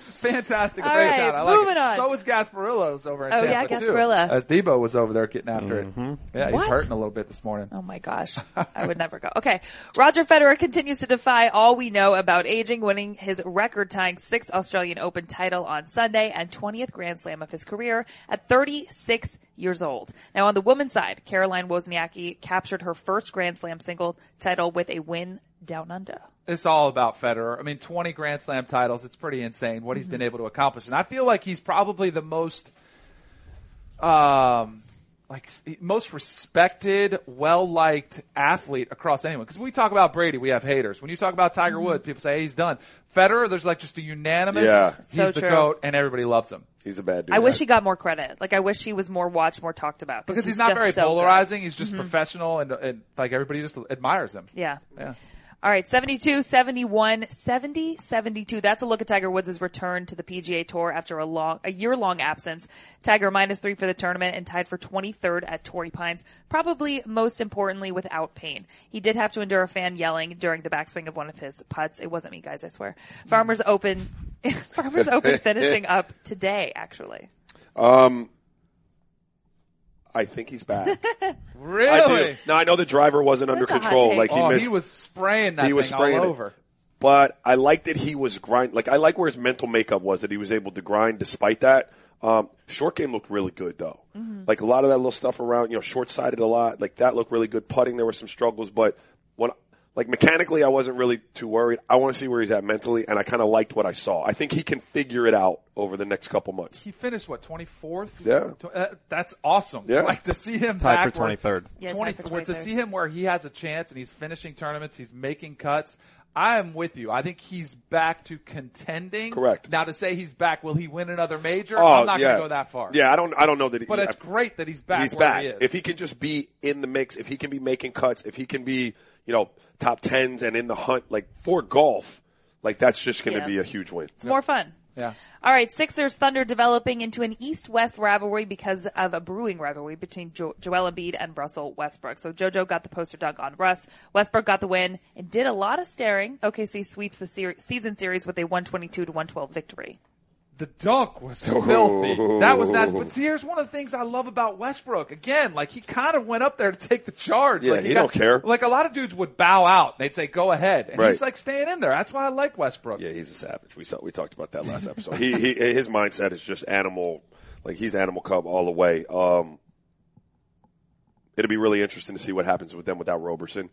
Fantastic All breakdown. right, I like moving it. on. So was Gasparilla's over in Oh, Tampa yeah, too. Gasparilla. As Debo was over there getting after it. Mm-hmm. Yeah, he's What? hurting a little bit this morning. Oh my gosh. I would never go. Okay. Roger Federer continues to defy all we know about aging, winning his record tying sixth Australian Open title on Sunday and 20th Grand Slam of his career at 36 years old. Now on the women's side, Caroline Wozniacki captured her first Grand Slam single title with a win down under. It's all about Federer. I mean, 20 Grand Slam titles. It's pretty insane what he's mm-hmm. been able to accomplish. And I feel like he's probably the most, um, like most respected, well-liked athlete across anyone. Because when we talk about Brady, we have haters. When you talk about Tiger mm-hmm. Woods, people say hey, he's done. Federer, there's like just a unanimous. Yeah. he's So the true. goat, and everybody loves him He's a bad dude. I wish he got more credit. Like I wish he was more watched, more talked about. because he's, not very so good. polarizing. He's just mm-hmm. professional, and, and like everybody just admires him. Yeah. Yeah. All right, 72, 71, 70, 72. That's a look at Tiger Woods' return to the PGA Tour after a long, a year-long absence. Tiger minus three for the tournament and tied for 23rd at Torrey Pines. Probably most importantly without pain. He did have to endure a fan yelling during the backswing of one of his putts. It wasn't me, guys, I swear. Farmers Open, Farmers Open finishing up today, actually. Um, I think he's back. I Really? do. Now I know the driver wasn't under That's a hot control. take. Like he oh, missed. he was spraying that he was spraying all it. over. But I like that he was grind. Like I like where his mental makeup was that he was able to grind despite that. Um, short game looked really good though. Like a lot of that little stuff around, you know, short sided a lot. Like that looked really good. Putting there were some struggles, but Like mechanically, I wasn't really too worried. I want to see where he's at mentally, and I kind of liked what I saw. I think he can figure it out over the next couple months. He finished what twenty fourth. Yeah. uh, that's awesome. Yeah. like to see him Tied back for where- 23rd. Yeah, tied 20 for where to see him where he has a chance and he's finishing tournaments, he's making cuts. I am with you. I think he's back to contending. Correct. Now to say he's back, will he win another major? Oh, I'm not yeah. going to go that far. Yeah, I don't. I don't know that. He, But it's great that he's back He's where back. he is. If he can just be in the mix, if he can be making cuts, if he can be, you know, top tens and in the hunt, like for golf, like that's just going to Yeah. be a huge win. It's more fun. Yeah. All right, Sixers Thunder developing into an East-West rivalry because of a brewing rivalry between jo- Joel Embiid and Russell Westbrook. So JoJo got the poster dunk on Russ. Westbrook got the win and did a lot of staring. OKC sweeps the ser- season series with a 122 to 112 victory. The dunk was filthy. That was nice. But see, here's one of the things I love about Westbrook. Again, like he kind of went up there to take the charge. Yeah, like he don't care. Like a lot of dudes would bow out. They'd say, "Go ahead," and Right. he's like staying in there. That's why I like Westbrook. Yeah, he's a savage. We saw, we talked about that last episode. he, he his mindset is just animal, like he's animal cub all the way. Um, it'll be really interesting to see what happens with them without Roberson.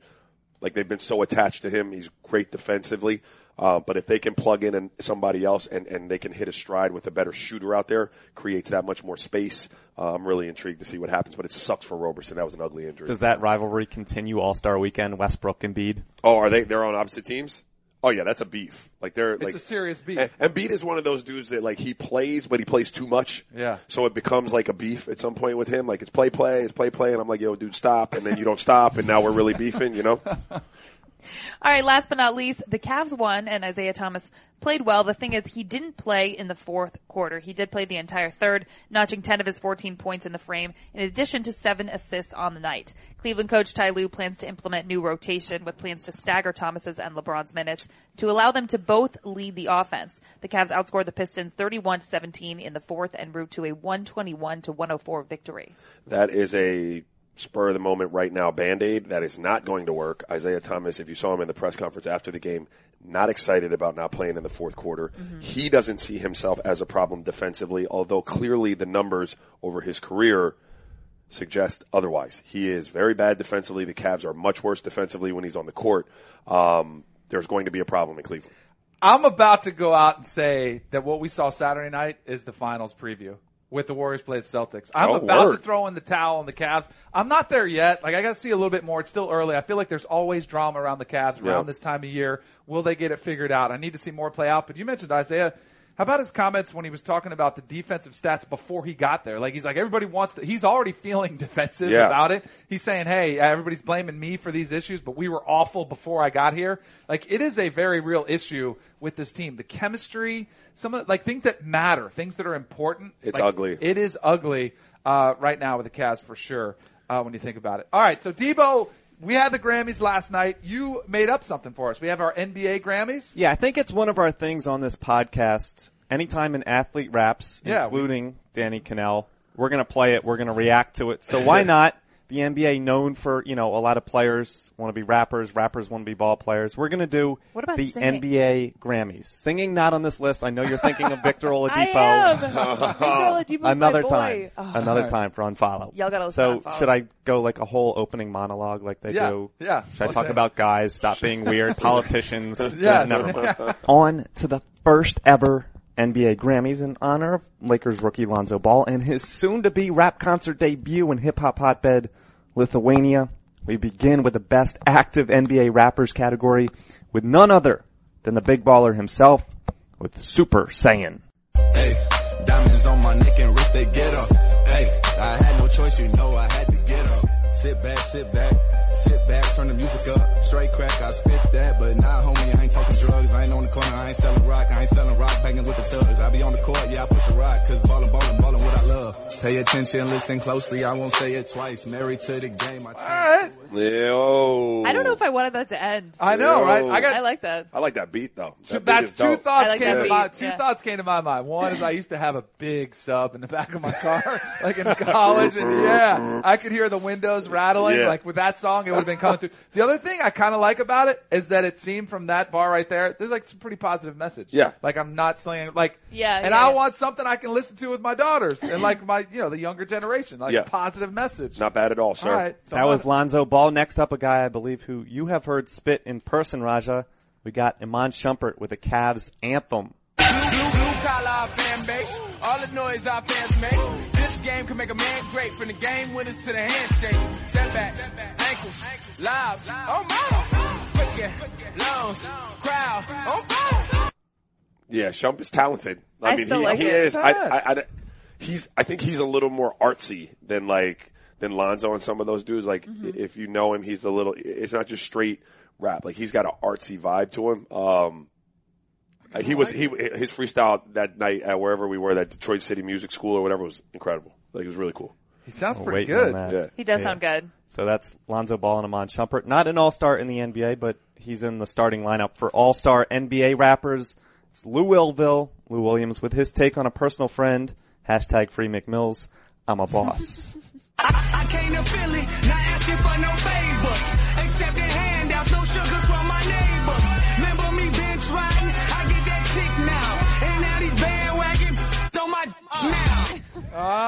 Like they've been so attached to him. He's great defensively. Uh, but if they can plug in and somebody else and, and they can hit a stride with a better shooter out there, creates that much more space. Uh, I'm really intrigued to see what happens, but it sucks for Roberson. That was an ugly injury. Does that rivalry continue All Star Weekend? Westbrook and Bede. Oh, are they? They're on opposite teams. Oh yeah, that's a beef. Like they're It's like a serious beef. And, and Embiid is one of those dudes that like he plays, but he plays too much. Yeah. So it becomes like a beef at some point with him. Like it's play, play, it's play, play, and I'm like, yo, dude, stop, and then you don't stop, and now we're really beefing. You know? All right, last but not least, the Cavs won and Isaiah Thomas played well. The thing is, he didn't play in the fourth quarter. He did play the entire third, notching 10 of his 14 points in the frame, in addition to seven assists on the night. Cleveland coach Ty Lue plans to implement new rotation with plans to stagger Thomas's and LeBron's minutes to allow them to both lead the offense. The Cavs outscored the Pistons 31 to 17 in the fourth and route to a 121 to 104 victory. That is a spur of the moment right now band aid. That is not going to work. Isaiah Thomas, if you saw him in the press conference after the game, not excited about not playing in the fourth quarter. He doesn't see himself as a problem defensively, although clearly the numbers over his career suggest otherwise. He is very bad defensively. The Cavs are much worse defensively when he's on the court. Um, there's going to be a problem in Cleveland. I'm about to go out and say that what we saw Saturday night is the finals preview with the Warriors played Celtics. I'm Oh, about to throw in the towel on the Cavs. I'm not there yet. Like I got to see a little bit more. It's still early. I feel like there's always drama around the Cavs around Yeah. this time of year. Will they get it figured out? I need to see more play out. But you mentioned Isaiah. How about his comments when he was talking about the defensive stats before he got there? Like he's like everybody wants to. He's already feeling defensive Yeah. about it. He's saying, "Hey, everybody's blaming me for these issues, but we were awful before I got here." Like it is a very real issue with this team. The chemistry, some of like things that matter, things that are important. It's Like, ugly. It is ugly uh, right now with the Cavs for sure. Uh, when you think about it. All right, so Debo, we had the Grammys last night. You made up something for us. We have our NBA Grammys. Yeah, I think it's one of our things on this podcast. Anytime an athlete raps, Yeah, we- including Danny Kanell, we're going to play it. We're going to react to it. So why not? The NBA known for, you know, a lot of players want to be rappers, rappers want to be ball players. We're going to do What about the singing? NBA Grammys. Singing not on this list. I know you're thinking of Victor Oladipo. I am. Victor Oladipo's my Another boy. time. Oh. Another time for unfollow. Y'all gotta listen So Unfollow. should I go like a whole opening monologue like they Yeah, do? yeah. Should I Let's talk say- about guys, stop being weird, politicians? Yes. Never mind. On to the first ever NBA Grammys in honor of Lakers rookie Lonzo Ball and his soon to be rap concert debut in hip hop hotbed Lithuania. We begin with the best active NBA rappers category with none other than the big baller himself with Super Saiyan. Hey, diamonds on my neck and wrist, they get up. Hey, I had no choice, you know I had to. Sit back, sit back, sit back, turn the music up. Straight crack, I spit that, but nah, homie, I ain't talking drugs. I ain't on the corner, I ain't selling rock, I ain't selling rock, banging with the thugs. I be on the court, yeah, I push a rock, cause ballin', ballin', ballin' what I love. Pay attention, listen closely, I won't say it twice. Married to the game, I All right. Yo. I don't know if I wanted that to end. I know, right? I got, I like that. I like that beat though. That beat That's is two dope. thoughts I like came that to my beat, two yeah. thoughts came to my mind. One is I used to have a big sub in the back of my car, like in college, and yeah, I could hear the windows rattling, Yeah. like with that song, it would have been coming through. The other thing I kind of like about it is that it seemed from that bar right there, there's like some pretty positive message. Yeah. Like I'm not saying like, Yeah, and yeah, I yeah. want something I can listen to with my daughters and like my, you know, the younger generation, like Yeah. a positive message. Not bad at all, sir. All right. So That was on- Lonzo Ball. Next up, a guy I believe who you have heard spit in person, Raja. We got Iman Shumpert with the Cavs anthem. Blue, blue, blue fan base. All the noise our fans make. This game can make a man great from the game winners to the handshake. Step back, ankles, lobs, oh my. Quick yeah, loans, crowd, oh my. Yeah, Shump is talented. I, I mean, still he, like he it. is. I, I, I, he's. I think he's a little more artsy than like than Lonzo and some of those dudes. Like Mm-hmm. if you know him, he's a little. It's not just straight rap. Like he's got an artsy vibe to him. Um, Uh, he was he his freestyle that night at wherever we were, that Detroit City Music School or whatever, was incredible. Like it was really cool. he sounds We're pretty good. Yeah. He does Yeah. sound good. So that's Lonzo Ball and Iman Shumpert. Not an all-star in the NBA, but he's in the starting lineup for all-star NBA rappers. It's Lou Willville, Lou Williams, with his take on a personal friend. Hashtag free McMills. I'm a boss. I came to Philly, not asking for no favors. Accepting handouts, no sugars from my neighbors. On now.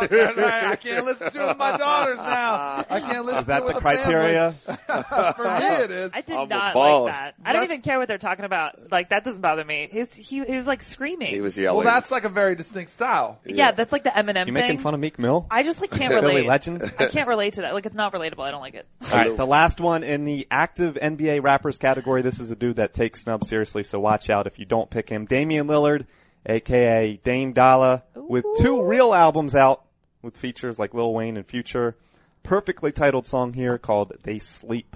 That's right. I can't listen to it with my daughters now. I can't listen Is that to it with the family. criteria? For me, it is. I did I'm not boss. like that. I don't That's- even care what they're talking about. Like that doesn't bother me. His he, he was like screaming. He was yelling. Well, that's like a very distinct style. yeah, that's like the Eminem You thing. making fun of Meek Mill? I just like can't Philly relate. legend? I can't relate to that. Like it's not relatable. I don't like it. All right, the last one in the active NBA rappers category. This is a dude that takes snub seriously, so watch out if you don't pick him. Damian Lillard, aka Dame Dollar, with two real albums out with features like Lil Wayne and Future. Perfectly titled song here called "They Sleep."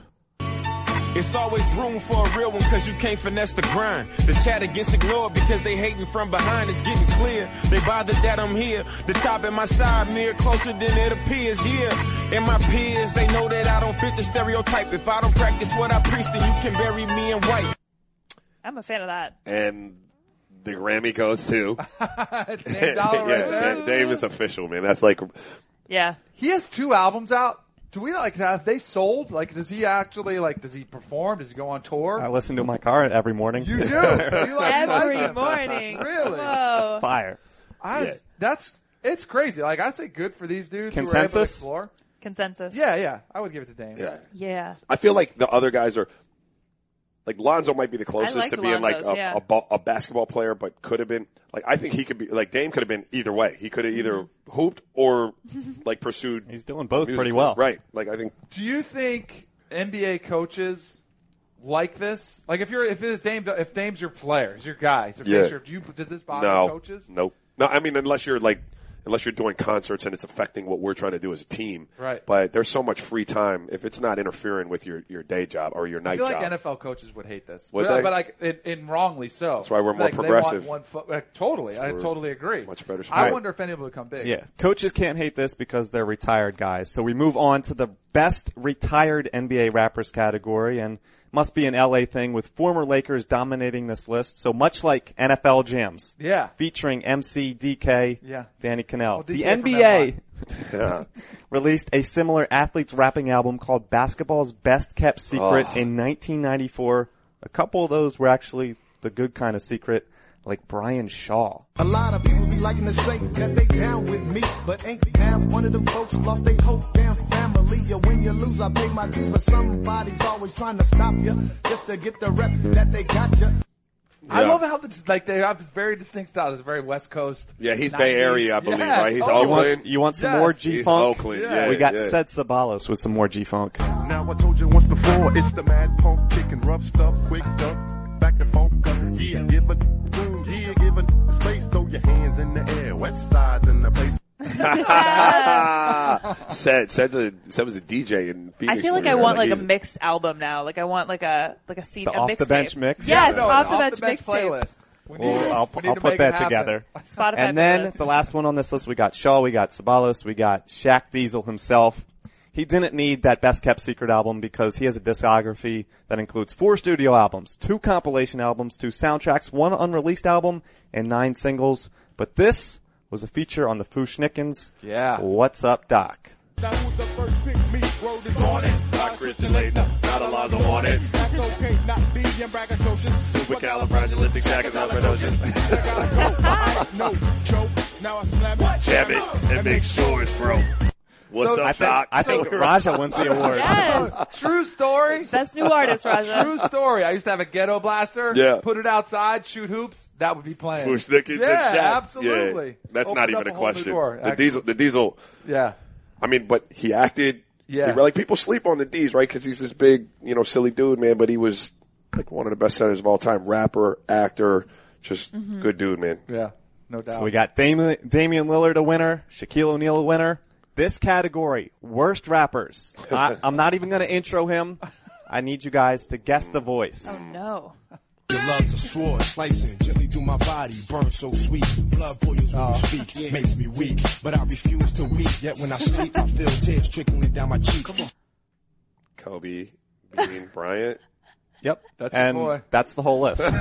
It's always room for a real one cause you can't finesse the grind. The chatter gets ignored because they hating from behind. It's getting clear. They bothered that I'm here. The top in my side mirror closer than it appears here. And my peers, they know that I don't fit the stereotype. If I don't practice what I preach, then you can bury me in white. I'm a fan of that. and the Grammy goes to Dame Dollar right yeah, there. Da- Dame is official, man. That's like Yeah. He has two albums out. Do we like have they sold? Like, does he actually like? Does he perform? Does he go on tour? I listen to my car every morning. you do. You like- Every morning. Really? Whoa. Fire. I, Yeah. That's it's crazy. Like I say, good for these dudes who were able to explore. Consensus. Yeah, yeah. I would give it to Dame. yeah. Yeah. I feel like the other guys are like Lonzo might be the closest to being like a, yeah. a, ba- a basketball player, but could have been like I think he could be like Dame could have been either way. He could have either mm-hmm. hooped or like pursued. He's doing both music. pretty well. right? Like I think Do you think NBA coaches like this? Like if you're if it's Dame if Dame's your player, is your guy, it's your Yeah. face, do you does this bother no, coaches? nope, no. I mean, unless you're like unless you're doing concerts and it's affecting what we're trying to do as a team, Right. But there's so much free time if it's not interfering with your your day job or your night job. I night feel job. like NFL coaches would hate this, Would but, uh, they? but like, and, and wrongly so. That's why we're more like, they progressive. want one foot, like, totally, I totally agree. much better I sport. wonder if anybody would come big. Yeah, coaches can't hate this because they're retired guys. So we move on to the best retired NBA rappers category and must be an LA thing with former Lakers dominating this list. So much like NFL jams. Yeah. Featuring MC, DK, Yeah. Danny Kanell. Well, the NBA Yeah. released a similar athletes rapping album called Basketball's Best Kept Secret Oh. in 1994. A couple of those were actually the good kind of secret, like Brian Shaw. A lot of people be liking to say that they down with me, but ain't now one of them folks lost their whole damn family. Or when you lose, I pay my dues, but somebody's always trying to stop you just to get the rep that they got you. I love how the, like they have this very distinct style. It's very West Coast. Yeah, he's Bay Area, I believe, Yeah, right? He's totally. You want, Oakland. you want some Yes. more G Funk? Oakland, Yeah. yeah, we got yeah. Ced Ceballos with some more G Funk. Now I told you once before, it's the mad punk kicking rough stuff, quick duck, back and forth. Yeah, give it room, yeah, give it space, throw your hands in the air, wet sides in the place. Said said a said was a DJ in Phoenix. I feel like I want there. like a He's- mixed album now. Like I want like a like a CD, The a off the mixtape. bench mix? Yes, No, off, the the bench, bench mixtape. playlist. We need Well. I'll, We need I'll to put make that happen. together. Spotify and then playlist. the last one on this list, we got Shaw, we got Ceballos, we got Shaq Diesel himself. He didn't need that best kept secret album because he has a discography that includes four studio albums, two compilation albums, two soundtracks, one unreleased album, and nine singles. But this was a feature on the Fu-Schnickens. Yeah. What's up, Doc? Now who's the first pick me, bro, this morning? Doc Christian Laettner, not Alonzo Mourning. That's okay, not being braggadocious. Supercalifragilisticexpialidocious. No joke. Now I slam it. Jam it and make sure it's broke. What's So- up, I think, Doc? I think Raja wins the award. Yes. True story. Best new artist, Raja. True story. I used to have a ghetto blaster. Yeah. Put it outside, shoot hoops. That would be playing. Fu-Schnickens yeah, and Shaq. absolutely. Yeah, that's Opened not even a whole new question. door, the diesel, the diesel. Yeah. I mean, but he acted. Yeah. he- like people sleep on the D's, right? Because he's this big, you know, silly dude, man. But he was like one of the best centers of all time. Rapper, actor, just mm-hmm. good dude, man. Yeah. No doubt. So we got Damian, Damian Lillard a winner, Shaquille O'Neal a winner. This category, worst rappers. I, I'm not even going to intro him. I need you guys to guess the voice. Oh no. Your love's a sword, slicing gently through my body, burn so sweet. Blood boils when you oh. speak, makes me weak, but I refuse to weep. Yet when I sleep, I feel tears trickling down my cheek. Come on. Kobe, Bean, Bryant. Yep. That's your and boy. that's the whole list.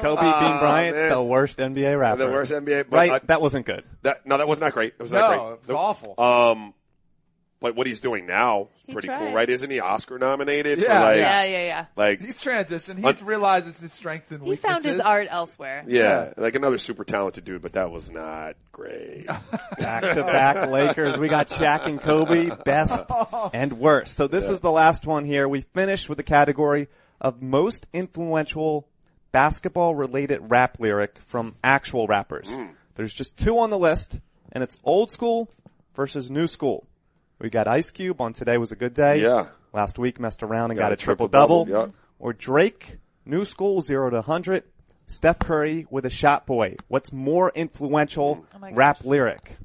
Kobe Bean Bryant, man. the worst NBA rapper. The worst NBA, but right? I- that wasn't good. That no, that was not that great. It was No, not great. it was awful. Um, but what he's doing now, He pretty tried. cool, right? Isn't he Oscar nominated? for Yeah, like, Yeah, yeah, yeah. Like, He's transitioned. He Un- realizes his strengths and He weaknesses. found his art elsewhere. yeah, like another super talented dude, but that was not great. Back to back Lakers. We got Shaq and Kobe, best and worst. So this is the last one here. We finished with the category of most influential basketball related rap lyric from actual rappers. Mm. There's just two on the list, and it's old school versus new school. We got Ice Cube on Today Was a Good Day. Yeah. Last week messed around and Got got, a a triple triple-double, double. yeah. Or Drake, New School, zero to hundred. Steph Curry with a shot boy. What's more influential Oh rap lyric?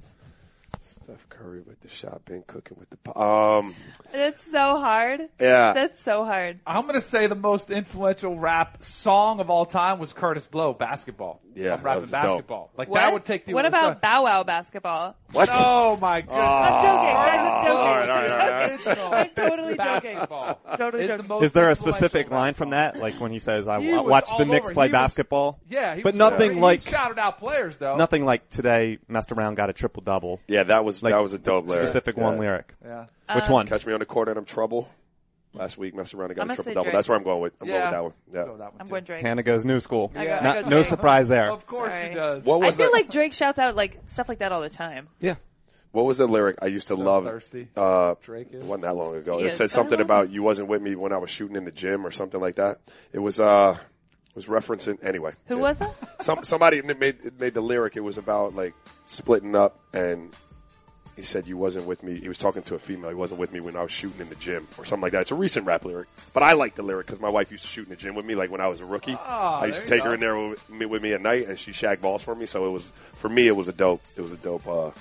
Steph Curry with the shot, been cooking with the po- um, It's so hard. yeah. That's so hard. I'm going to say the most influential rap song of all time was Kurtis Blow, Basketball. Yeah, I'm rapping was dope. basketball. Like What? that would take the What award. about Bow Wow basketball? what? Oh my god! I'm joking, guys. I'm joking. all right, all right, all right. I'm joking. I'm totally joking. Totally Is joking. most Is there a specific line from that? Like when he says, I He wa- watched the Knicks over. play He was- basketball? Yeah, he But was nothing he like- shouted out players though. Nothing like today messed around, got a triple double. Yeah, that was Like that was a dope lyric. Specific Yeah. one lyric. Yeah. Which one? Catch me on the court and I'm trouble. Last week, messed around and got I'm a triple double. Drake. That's where I'm going with. I'm Yeah. going with that one. Yeah. Go that one I'm too. going Drake. Hannah goes new school. I go- Not- go no surprise there. Of course Sorry. he does. What was I was feel the, like Drake shouts out like stuff like that all the time. Yeah. What was the lyric I used to love? thirsty. Uh, Drake is. It wasn't that long ago. He it is. said something about you wasn't with me when I was shooting in the gym or something like that. It was uh, was referencing anyway. Who Yeah. was it? Some somebody made made the lyric. It was about like splitting up, and he said you wasn't with me. He was talking to a female. He wasn't with me when I was shooting in the gym or something like that. It's a recent rap lyric, but I like the lyric because my wife used to shoot in the gym with me, like when I was a rookie. Ah, I used to take her in there with me, with me at night, and she shagged balls for me. So it was for me, it was a dope. It was a dope uh,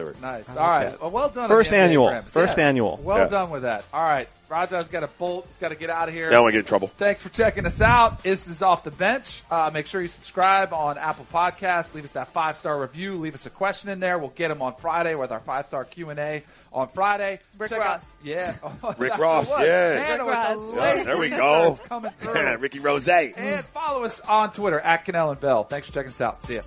lyric. Nice. All right. Well, well done. First the NBA annual. Grammys. First Yeah. annual. Well Yeah. done with that. All right. Raja's got a bolt. He's got to get out of here. Now I want to get in trouble. Thanks for checking us out. This is off the bench. Uh, make sure you subscribe on Apple Podcasts. Leave us that five star review. Leave us a question in there. We'll get them on Friday with our five star Q and A on Friday. Rick Check out- Ross. yeah, Rick Ross, yeah. Hannah Rick Ross. late there we go. Coming through. Ricky Rose. and follow us on Twitter at Kanell and Bell. Thanks for checking us out. See ya.